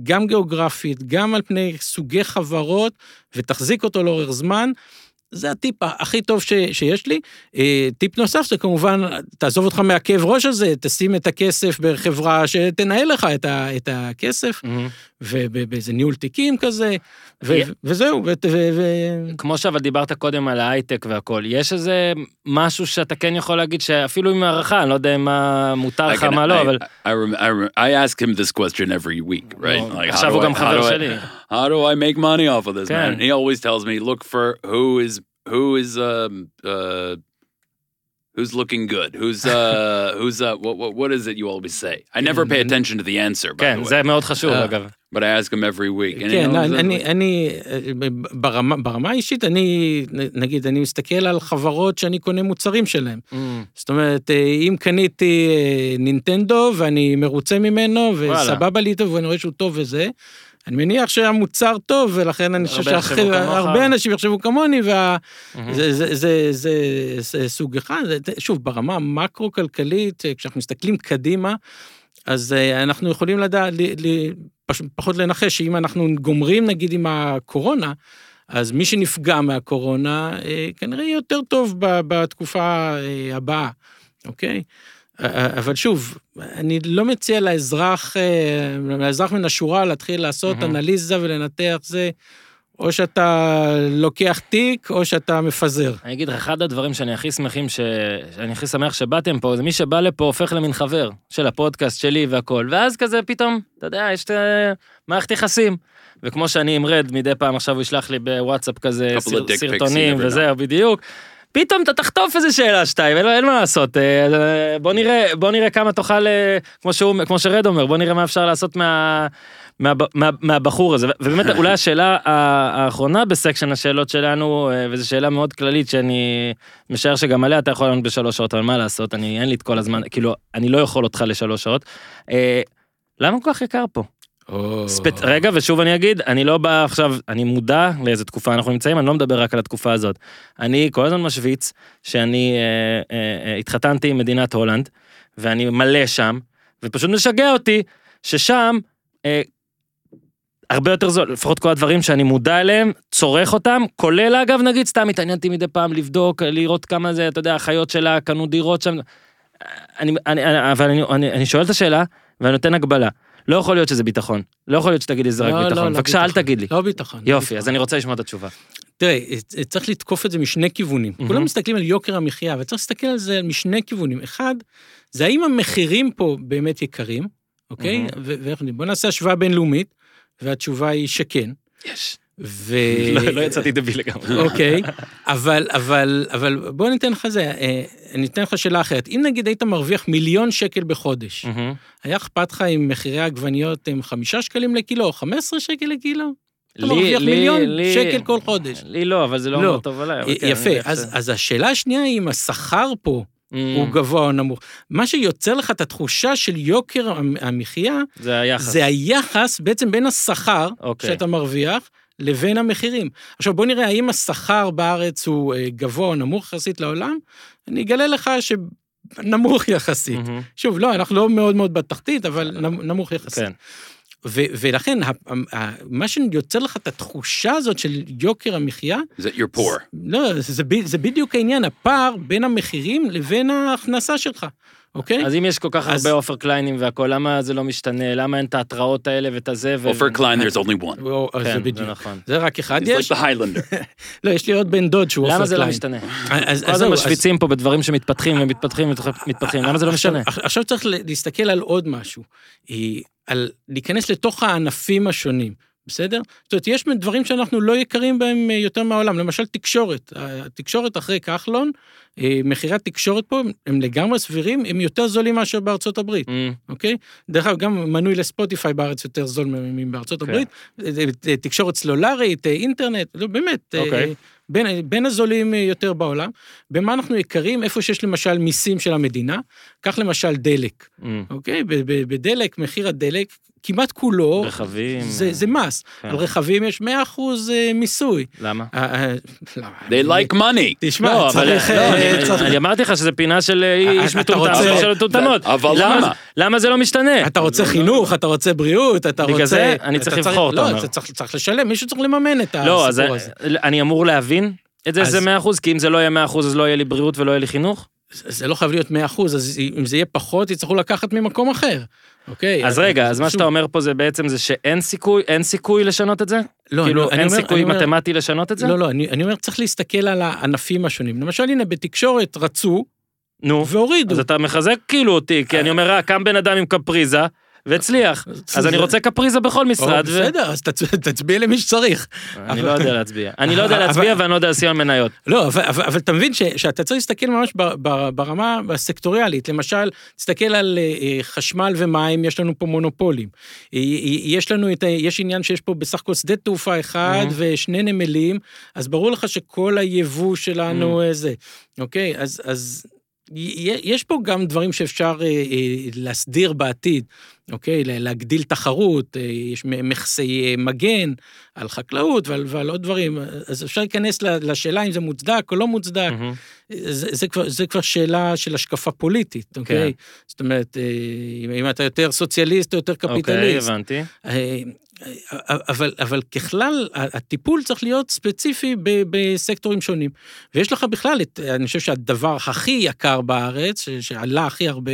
גם גיאוגרפית, גם על פני סוגי חברות, ותחזיק אותו לאורך זמן. זה הטיפ הכי טוב ש, שיש לי. אה, טיפ נוסף זה כמובן, תעזוב אותך מהכאב ראש הזה, תשים את הכסף בחברה שתנהל לך את, ה, את הכסף, מהמם. ובאיזה ניהול תיקים כזה, ו, יה- וזהו. ו, ו, ו, כמו שאבל דיברת קודם על ההייטק והכל, יש איזה משהו שאתה כן יכול להגיד שאפילו עם הערכה, אני לא יודע מה מותר I לך, מה לא, I- אבל... I, rem- I, I ask him this question every week, right? Like, עכשיו how הוא do גם חבר שלי. How do I make money off of this, כן. man? He always tells me, look for who is who is um uh who's looking good, who's uh who's uh what what, what is it you always say? I never pay attention to the answer, by כן, the way, זה מאוד חשוב, אה, אגב. but I ask him every week. And he כן, knows אני, that- אני, אני אה, ברמה, ברמה האישית, אני, נגיד, אני מסתכל על חברות שאני קונה מוצרים שלהם. מהמם. זאת אומרת, אה, אם קניתי אה, נינטנדו ואני מרוצה ממנו. וסבבה לי איתו ואני רואה שהוא טוב וזה, אני מניח שהמוצר טוב, ולכן אני חושב. שהרבה אנשים יחשבו כמוני, וזה סוג אחד. שוב, ברמה המקרו-כלכלית, אה, כשאנחנו מסתכלים קדימה, אז אה, אנחנו יכולים לדעת, פחות לנחש שאם אנחנו גומרים נגיד עם הקורונה, אז מי שנפגע מהקורונה אה, כנראה יהיה יותר טוב בתקופה אה, הבאה, אוקיי? אה, אבל שוב, אני לא מציע לאזרח, אה, לאזרח מן השורה להתחיל לעשות. אנליזה ולנתח זה, או שאתה לוקח תיק או שאתה מפזר. אני אגיד לך, אחד הדברים שאני הכי שמחים, ש... שאני הכי שמח שבאתם פה, זה מי שבא לפה הופך למין חבר של הפודקאסט שלי והכל, ואז כזה פתאום, אתה יודע, יש את ה- מערכת יחסים. וכמו שאני עם רד, מדי פעם עכשיו הוא ישלח לי בוואטסאפ כזה סר... סרטונים וזהו, בדיוק. פתאום אתה תחטוף איזה שאלה שתיים, אין, אין מה לעשות. אה, בוא נראה, בוא נראה כמה תוכל, אה, כמו, שהוא, כמו שרד אומר, בוא נראה מה אפשר לעשות מה, מה, מה, מהבחור הזה. ובאמת, אולי השאלה האחרונה בסקשן השאלות שלנו, אה, וזו שאלה מאוד כללית שאני משער שגם עליה אתה יכול לענות בשלוש שעות, אבל מה לעשות, אני, אין לי את כל הזמן, כאילו, אני לא יכול אותך לשלוש שעות. למה כל כך יקר פה? ספט... רגע, ושוב אני אגיד, אני לא בא עכשיו, אני מודע לאיזה תקופה אנחנו נמצאים, אני לא מדבר רק על התקופה הזאת. אני כל הזמן משוויץ שאני אה, אה, אה, התחתנתי עם מדינת הולנד, ואני מלא שם, ופשוט משגע אותי ששם אה, הרבה יותר זול, לפחות כל הדברים שאני מודע אליהם, צורך אותם, כולל אגב, נגיד, סתם התעניינתי מדי פעם לבדוק, לראות כמה זה, אתה יודע, החיות שלה קנו דירות שם. אני, אני, אני, אבל אני, אני, אני שואל את השאלה, ואני נותן הגבלה. לא יכול להיות שזה ביטחון. לא יכול להיות שתגיד לי זה רק לא, לא, ביטחון. לא בבקשה, אל. תגיד לי. לא ביטחון. יופי. אז אני רוצה לשמוע את התשובה. תראה, צריך לתקוף את זה משני כיוונים. מהמם. כולם מסתכלים על יוקר המחיה, וצריך להסתכל על זה משני כיוונים. אחד, זה האם המחירים פה באמת יקרים, אוקיי? ו- ואיך בוא נעשה השוואה בינלאומית, והתשובה היא שכן. יש. ו... לא לא יצאתי דביל לגמרי. אוקיי, אבל, אבל, אבל בוא ניתן לך זה, אה, אני אתן לך שאלה אחרת. אם נגיד היית מרוויח מיליון שקל בחודש. היה אכפת לך אם מחירי העגבניות הם חמישה שקלים לקילו או 15 שקל לקילו? אתה מרוויח לי- מיליון לי- שקל כל חודש. לי לא, אבל זה לא לא. אומר טוב עליי. אבל כן, יפה, אז, השאלה השנייה היא אם השכר פה Mm, הוא גבוה או נמוך. מה שיוצר לך את התחושה של יוקר המ- המחיה, זה היחס. זה היחס בעצם בין השכר אוקיי. שאתה מרוויח לבין המחירים. עכשיו בוא נראה האם השכר בארץ הוא אה, גבוה או נמוך יחסית לעולם, אני אגלה לך שנמוך יחסית. מהמם. שוב, לא, אנחנו לא מאוד מאוד בתחתית, אבל נמ- נמוך יחסית. כן. ו- ולכן, ה- ה- מה שיוצר לך את התחושה הזאת של יוקר המחיה, that you're poor? לא, זה, ב- זה בדיוק העניין, הפער בין המחירים לבין ההכנסה שלך, אוקיי? אז אם יש כל כך אז- הרבה עופר קליינים והכל, למה זה לא משתנה? למה אין את ההתראות האלה ואת הזה? for Klein, there's only one. כן, זה. נכון. זה רק אחד יש. like the Highlander. לא, יש לי עוד בן דוד שהוא עופר למה קליין. זה לא משתנה? אז- כל אז הזמן משוויצים פה בדברים שמתפתחים ומתפתחים ומתפתחים, למה זה לא משנה? עכשיו, עכשיו צריך להסתכל על עוד משהו, היא על להיכנס לתוך הענפים השונים, בסדר? זאת אומרת, יש דברים שאנחנו לא יקרים בהם אה, יותר מהעולם, למשל תקשורת. התקשורת אחרי כחלון, אה, מחירי התקשורת פה הם- הם לגמרי סבירים, הם יותר זולים מאשר בארצות הברית. אמ, אוקיי? דרך אגב, גם מנוי לספוטיפיי בארץ יותר זול מבארצות כן. הברית. זה תקשורת סלולרית, אה, אינטרנט, לא, באמת. אה, אוקיי. בין, בין הזולים אה, יותר בעולם. במה אנחנו יקרים? איפה שיש למשל מיסים של המדינה, קח למשל דלק, אמ, אוקיי? בדלק, מחיר הדלק, כמעט כולו, רכבים. זה, זה מס. כן. על רכבים יש 100% אה, מיסוי. למה? אה, אה, למה? They like money. תשמע, לא, אבל צריך... לא, אני- צריך- אני אמרתי לך שזה פינה של איש מטומטם רוצה- של מטומטמות. אבל למה- למה? למה זה לא משתנה? אתה רוצה חינוך, אתה רוצה בריאות, אתה בגלל רוצה... זה אני צריך לבחור, אתה לא, אומר. אתה צריך- צריך לשלם, מישהו צריך לממן את לא, אז הסיפור הזה. אני אמור להבין את זה אז- שזה 100%, כי אם זה לא יהיה 100% אז לא יהיה לי בריאות ולא יהיה לי חינוך? זה לא חייב להיות 100 אחוז, אז אם זה יהיה פחות, יצטרכו לקחת ממקום אחר, אוקיי? אז רגע, אז מה שאתה אומר פה זה בעצם זה שאין סיכוי, אין סיכוי לשנות את זה? לא, כאילו אין סיכוי מתמטי לשנות את זה? לא, לא, אני אני אומר, צריך להסתכל על הענפים השונים. למשל, הנה, בתקשורת רצו נו, והורידו. אז אתה מחזק כאילו אותי, כי אני אומר, אה, קם בן אדם עם קפריזה, והצליח. אז אני רוצה קפריזה בכל משרד. בסדר, אז תצ- תצביע למי שצריך. אני לא יודע להצביע. אני לא יודע להצביע ואני לא יודע לשים על מניות. לא, אבל, אתה מבין שאתה צריך להסתכל ממש ברמה הסקטוריאלית. למשל, תסתכל על אה, אה, חשמל ומים, יש לנו פה מונופולים. אה, יש לנו את ה... יש עניין שיש פה בסך הכל שדה תעופה אחד Mhm. ושני נמלים, אז ברור לך שכל היבוא שלנו אה, זה. אוקיי? אז... יש פה גם דברים שאפשר להסדיר בעתיד, אוקיי? לה- להגדיל תחרות, אה, יש מכסי אה, מגן על חקלאות ועל, ועל עוד דברים, אז אפשר להיכנס לשאלה אם זה מוצדק או לא מוצדק. מהמם. זה, זה, כבר, זה כבר שאלה של השקפה פוליטית, אוקיי? זאת אומרת, אה, אם, אתה יותר סוציאליסט או יותר אוקיי, קפיטליסט. הבנתי. אה, אבל, אבל ככלל, הטיפול צריך להיות ספציפי ב- בסקטורים שונים. ויש לך בכלל, את, אני חושב שהדבר הכי יקר בארץ, שעלה הכי הרבה,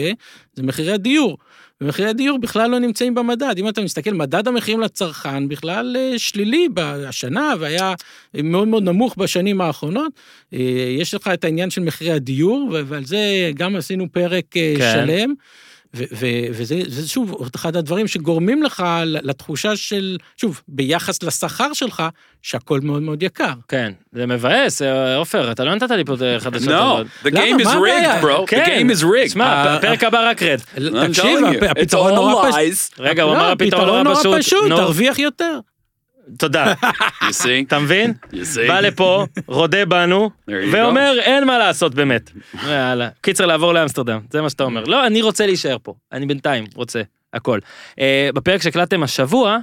זה מחירי הדיור. ומחירי הדיור בכלל לא נמצאים במדד. אם אתה מסתכל, מדד המחירים לצרכן בכלל אה, שלילי השנה, והיה מאוד מאוד נמוך בשנים האחרונות. אה, יש לך את העניין של מחירי הדיור, ועל זה גם עשינו פרק אה, כן. שלם. ו- ו- וזה זה שוב עוד אחד הדברים שגורמים לך לתחושה של, שוב, ביחס לשכר שלך, שהכל מאוד מאוד יקר. כן, זה מבאס, אה, עופר, אתה לא נתת לי פה חדשות No, טובות. the למה? game is rigged, bro. The כן, game is rigged. שמע, אה, פ- פרק הבא רק רד. תקשיב, הפתרון נורא פשוט. רגע, הוא לא, אמר הפתרון נורא פשוט. פשוט, נו, תרוויח יותר. תודה. אתה מבין? בא לפה, רודה בנו, ואומר, אין מה לעשות באמת. יאללה. קיצר, לעבור לאמסטרדם, זה מה שאתה אומר. לא, אני רוצה להישאר פה. אני בינתיים רוצה, הכל. אה, בפרק שהקלטתם השבוע,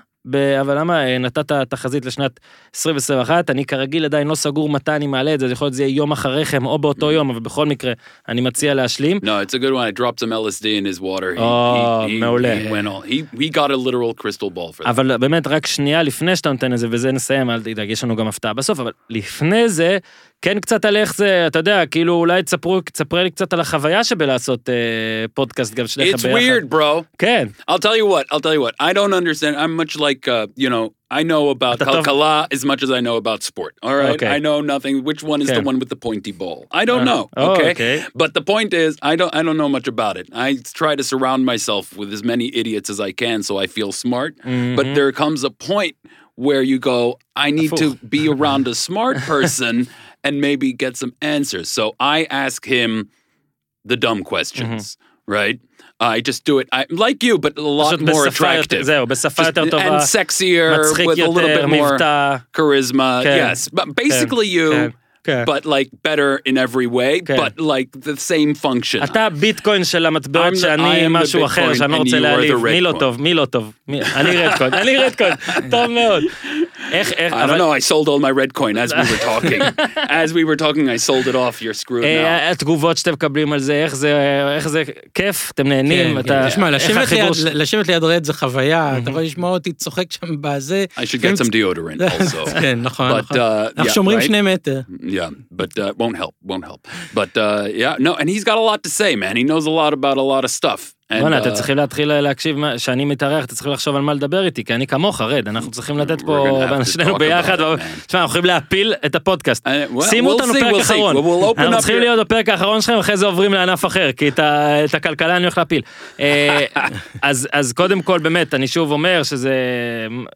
אבל למה אה, נתת תחזית לשנת 2021, אני כרגיל עדיין לא סגור מתי אני מעלה את זה, זה יכול להיות שזה יהיה יום אחריכם או באותו יום, אבל בכל מקרה, אני מציע להשלים. No, it's a good one. I dropped some LSD in his water. He, Oh, מעולה. he went all. He we got a literal crystal ball for that. אבל באמת רק שנייה לפני שאתה נותן את זה, וזה נסיים, אל תדאג, יש לנו גם הפתעה בסוף, אבל לפני זה, כן קצת על איך זה, אתה יודע, כאילו אולי תספרו, תספרי לי קצת על החוויה שבלעשות אה, פודקאסט גם שלכם It's ביחד. weird, bro. כן, I'll tell you what. I'll tell you what. I don't understand. I'm much like uh, you know. I know about אתה טוב- Kalkala as much as I know about sport. All right. Okay. I know nothing. Which one is the Okay. one with the pointy ball? I don't Uh, know. oh, okay? okay. But the point is, I don't. I don't know much about it. I try to surround myself with as many idiots as I can, so I feel smart. Mm-hmm. But there comes a point where you go, I need to Approve. be around a smart person and maybe get some answers. So I ask him the dumb questions, Mm-hmm. right? I just do it I, like you, but a lot פשוט more בשפה יותר, attractive. זהו, בשפה Just- יותר טובה, and sexier מצחיק with a little יותר, bit more מבטא. charisma. כן, Yes, but basically you, כן, כן. but like better in every way, כן. but like the same function. אתה הביטקוין של המטבעות I'm שאני am the משהו אחר Bitcoin שאני לא and רוצה you are להעליב, the מי לא Redcoin. טוב, מי לא טוב, אני רדקוין, אני רדקוין, טוב מאוד. איך, איך, I don't אבל know. I sold all my red coin as we were talking. as we were talking, I sold it off. You're screwed now. אה, התגובות שאתם מקבלים על זה, איך זה, איך זה כיף, אתם נהנים, כן, אתה, כן. תשמע, לשבת ליד- רד זה חוויה, אתה יכול לשמוע אותי צוחק שם בזה. I should כן, get some deodorant also. כן, נכון, But, נכון. uh, אנחנו שומרים? שני מטר. Yeah, but uh, won't help. Won't help. But uh, yeah, no, and he's got a lot to say, man. He knows a lot about a lot of stuff. בואנה, אתם צריכים להתחיל להקשיב, כשאני מתארח, אתם צריכים לחשוב על מה לדבר איתי, כי אני כמוך, רד, אנחנו צריכים לתת We're פה, שנינו ביחד. תשמע, אנחנו יכולים להפיל את הפודקאסט. Well, שימו אותנו פרק. אחרון. אנחנו צריכים להיות בפרק האחרון שלכם, אחרי זה עוברים לענף אחר, כי את הכלכלה אני הולך להפיל. אה, אז אז קודם כל, באמת, אני שוב אומר שזה,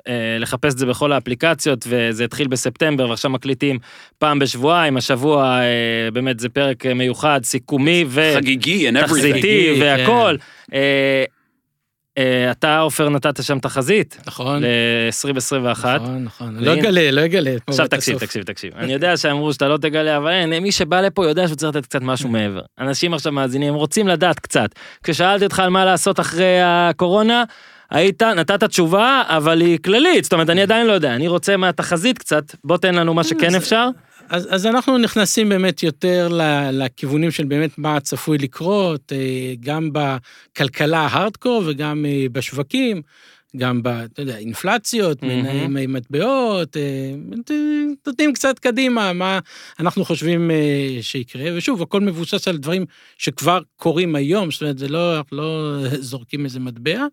אה, לחפש את זה בכל האפליקציות, וזה התחיל בספטמבר, ועכשיו מקליטים פעם בשבועיים, השבוע אה, באמת זה פרק אה, מיוחד, סיכומי ו... חגיגי and everything. תחזיתי חגיגי, והכל. אה, אה, אתה, עופר, נתת שם תחזית נכון. ל-2021. נכון, נכון. לא אגלה, לא אגלה. עכשיו תקשיב. תקשיב, תקשיב. אני יודע שאמרו שאתה לא תגלה, אבל אין, מי שבא לפה יודע שהוא צריך לתת קצת משהו מעבר. אנשים עכשיו מאזינים, הם רוצים לדעת קצת. כששאלתי אותך על מה לעשות אחרי הקורונה, היית, נתת תשובה, אבל היא כללית, זאת אומרת, אני עדיין לא יודע, אני רוצה מהתחזית קצת, בוא תן לנו מה שכן אפשר. אז, אז אנחנו נכנסים באמת יותר לכיוונים של באמת מה צפוי לקרות, אה, גם בכלכלה ההארדקור וגם אה, בשווקים, גם ב, אתה יודע, אינפלציות, מהמם. מנהים מטבעות, אה, נותנים קצת קדימה מה אנחנו חושבים אה, שיקרה, ושוב, הכל מבוסס על דברים שכבר קורים היום, זאת אומרת, זה לא, אנחנו לא זורקים איזה מטבע,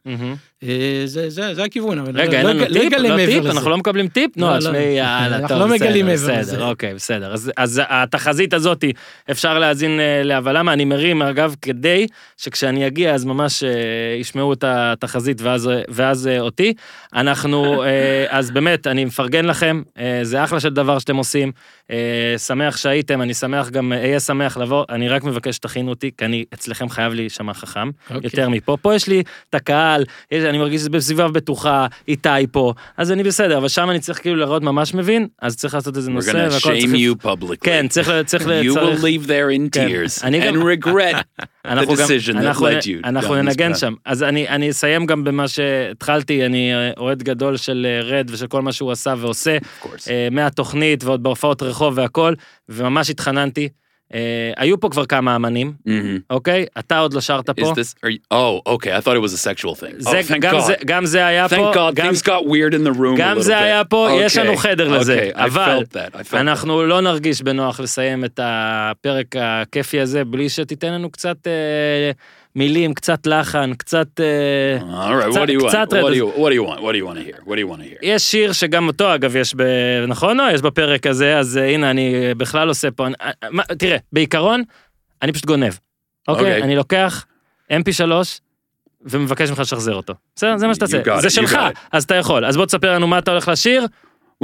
אה, זה, זה, זה הכיוון, אבל רגע, אין לא, לנו לא טיפ? לא טיפ? לזה. אנחנו לא מקבלים טיפ? לא, נו, לא. תשמעי, יאללה, טוב, לא בסדר, בסדר. אוקיי, בסדר. אז- אז התחזית הזאת, אפשר להאזין לה, אבל למה? אני מרים, אגב, כדי שכשאני אגיע, אז ממש ישמעו את התחזית ואז- ואז אה, אותי. אנחנו, אה, אז באמת, אני מפרגן לכם, אה, זה אחלה של דבר שאתם עושים. שמח שהייתם, אני שמח גם, אהיה שמח לבוא, אני רק מבקש שתכינו אותי, כי אני אצלכם חייב להישמע חכם, אוקיי. יותר מפה. פה יש לי את הקהל, יש, אני מרגיש שזה בסביבה בטוחה, איתי פה, אז אני בסדר, אבל שם אני צריך כאילו להראות ממש מבין, אז צריך לעשות איזה We're נושא, gonna והכל shame צריך... you publicly. כן, צריך, צריך, You will צריך, leave there in כן. tears אני and גם- regret אנחנו גם, אנחנו, אנחנו ננגן. שם. אז אני, אני אסיים גם במה שהתחלתי, אני אה, אוהד גדול של אה, רד ושל כל מה שהוא עשה ועושה. אה, מהתוכנית ועוד בהופעות רחוב והכל, וממש התחננתי. אה, היו פה כבר כמה אמנים, Mhm. אוקיי? אתה עוד לא שרת פה. Are you, oh, okay. I thought it was a sexual thing. זה, oh, גם. זה, היה פה, Thank God. Things got weird in the room. גם זה. היה פה, יש לנו חדר לזה, אבל אנחנו לא נרגיש בנוח לסיים את הפרק הכיפי הזה בלי שתיתן לנו קצת אה, מילים, קצת לחן, קצת... אה, to to? יש שיר שגם אותו אגב יש ב... נכון או? יש בפרק הזה, אז אה, הנה אני בכלל עושה פה... אני- אה, מה- תראה, בעיקרון, אני פשוט גונב. אוקיי? אוקיי. אני לוקח mp3 ומבקש ממך לשחזר אותו. בסדר? זה מה שאתה עושה. זה שלך. אז אתה יכול. אז בוא תספר לנו מה אתה הולך לשיר.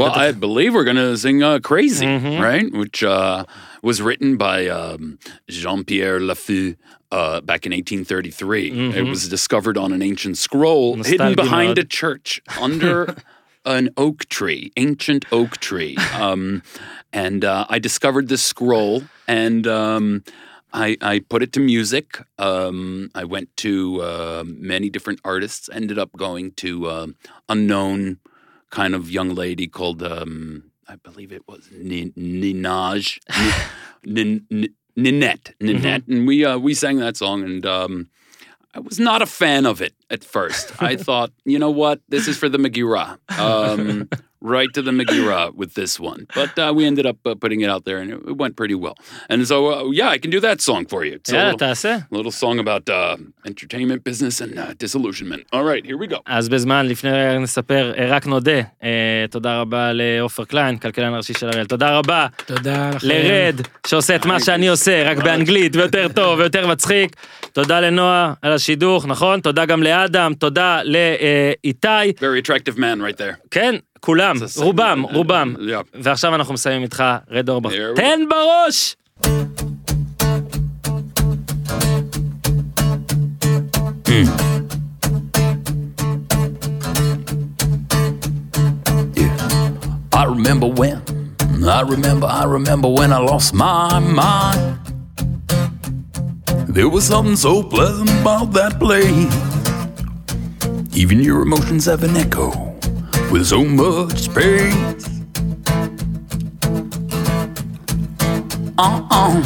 Well, I believe we're gonna sing uh, "Crazy," Mhm. right? Which uh, was written by um, Jean-Pierre Lafeu uh, back in 1833. It Mhm. was discovered on an ancient scroll hidden behind a church under an oak tree, ancient oak tree. Um, and uh, I discovered this scroll and. Um, I, I put it to music. Um, I went to uh, many different artists. Ended up going to um unknown kind of young lady called um, I believe it was Nin- Ninaj, Nin- Nin- Ninette, Ninette, and we uh, we sang that song, and um, I was not a fan of it at first. I thought, you know what, this is for the Megillah. Um, right to the Megillah with this one, but uh, we ended up uh, putting it out there, and it, it went pretty well. And so, uh, yeah, I can do that song for you. It's a יאללה, little, תעשה. little song about uh, entertainment business and uh, disillusionment. All right, here we go. אז בזמן, לפני רגע נספר, אה, רק נודה, אה, תודה רבה לעופר קליין, כלכלן הראשי של אריאל, תודה רבה תודה לכם. לרד, שעושה את מה שאני עושה, רק באנגלית, ויותר טוב, ויותר מצחיק. תודה לנועה על השידוך, נכון? תודה גם לאדם, תודה לאיתי. Very attractive man right there. כן, כולם, זה סגל. רובם, רובם. Yeah. ועכשיו אנחנו מסיימים איתך, רד אורבך. There we תן בראש! I remember when, I remember, I remember when I lost my mind. There was something so pleasant about that place. Even your emotions have an echo with so much space. Uh-uh.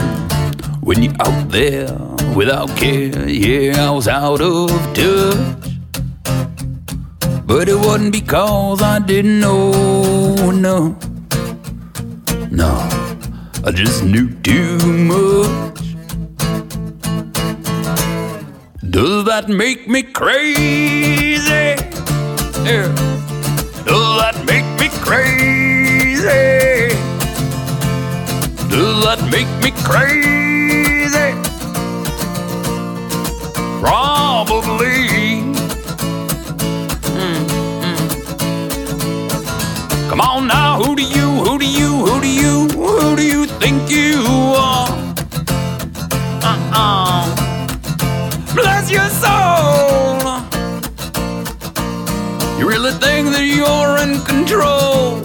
When you're out there without care, yeah, I was out of touch. But it wasn't because I didn't know, no. No, I just knew too much. Does that make me crazy? Yeah. Does that make me crazy? Does that make me crazy? Probably. Hmm, hmm. Come on now, who do you, who do you, who do you, who do you think you you're in control?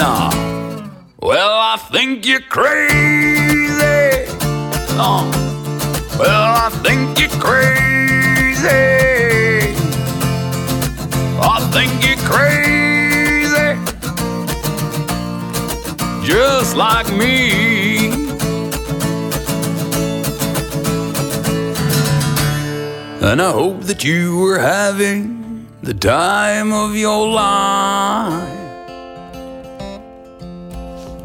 Nah. Well, I think you're crazy. Oh. Well, I think you're crazy. I think you're crazy. Just like me. And I hope that you were having the time of your life.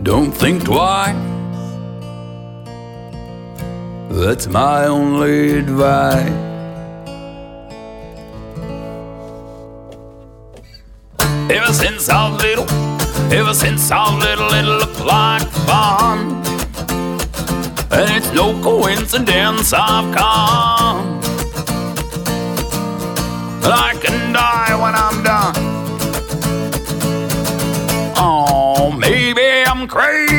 Don't think twice. That's my only advice. Ever since I was little, ever since I was little, it looked like fun. And it's no coincidence I've come. I can die when I'm done. Oh, maybe I'm crazy.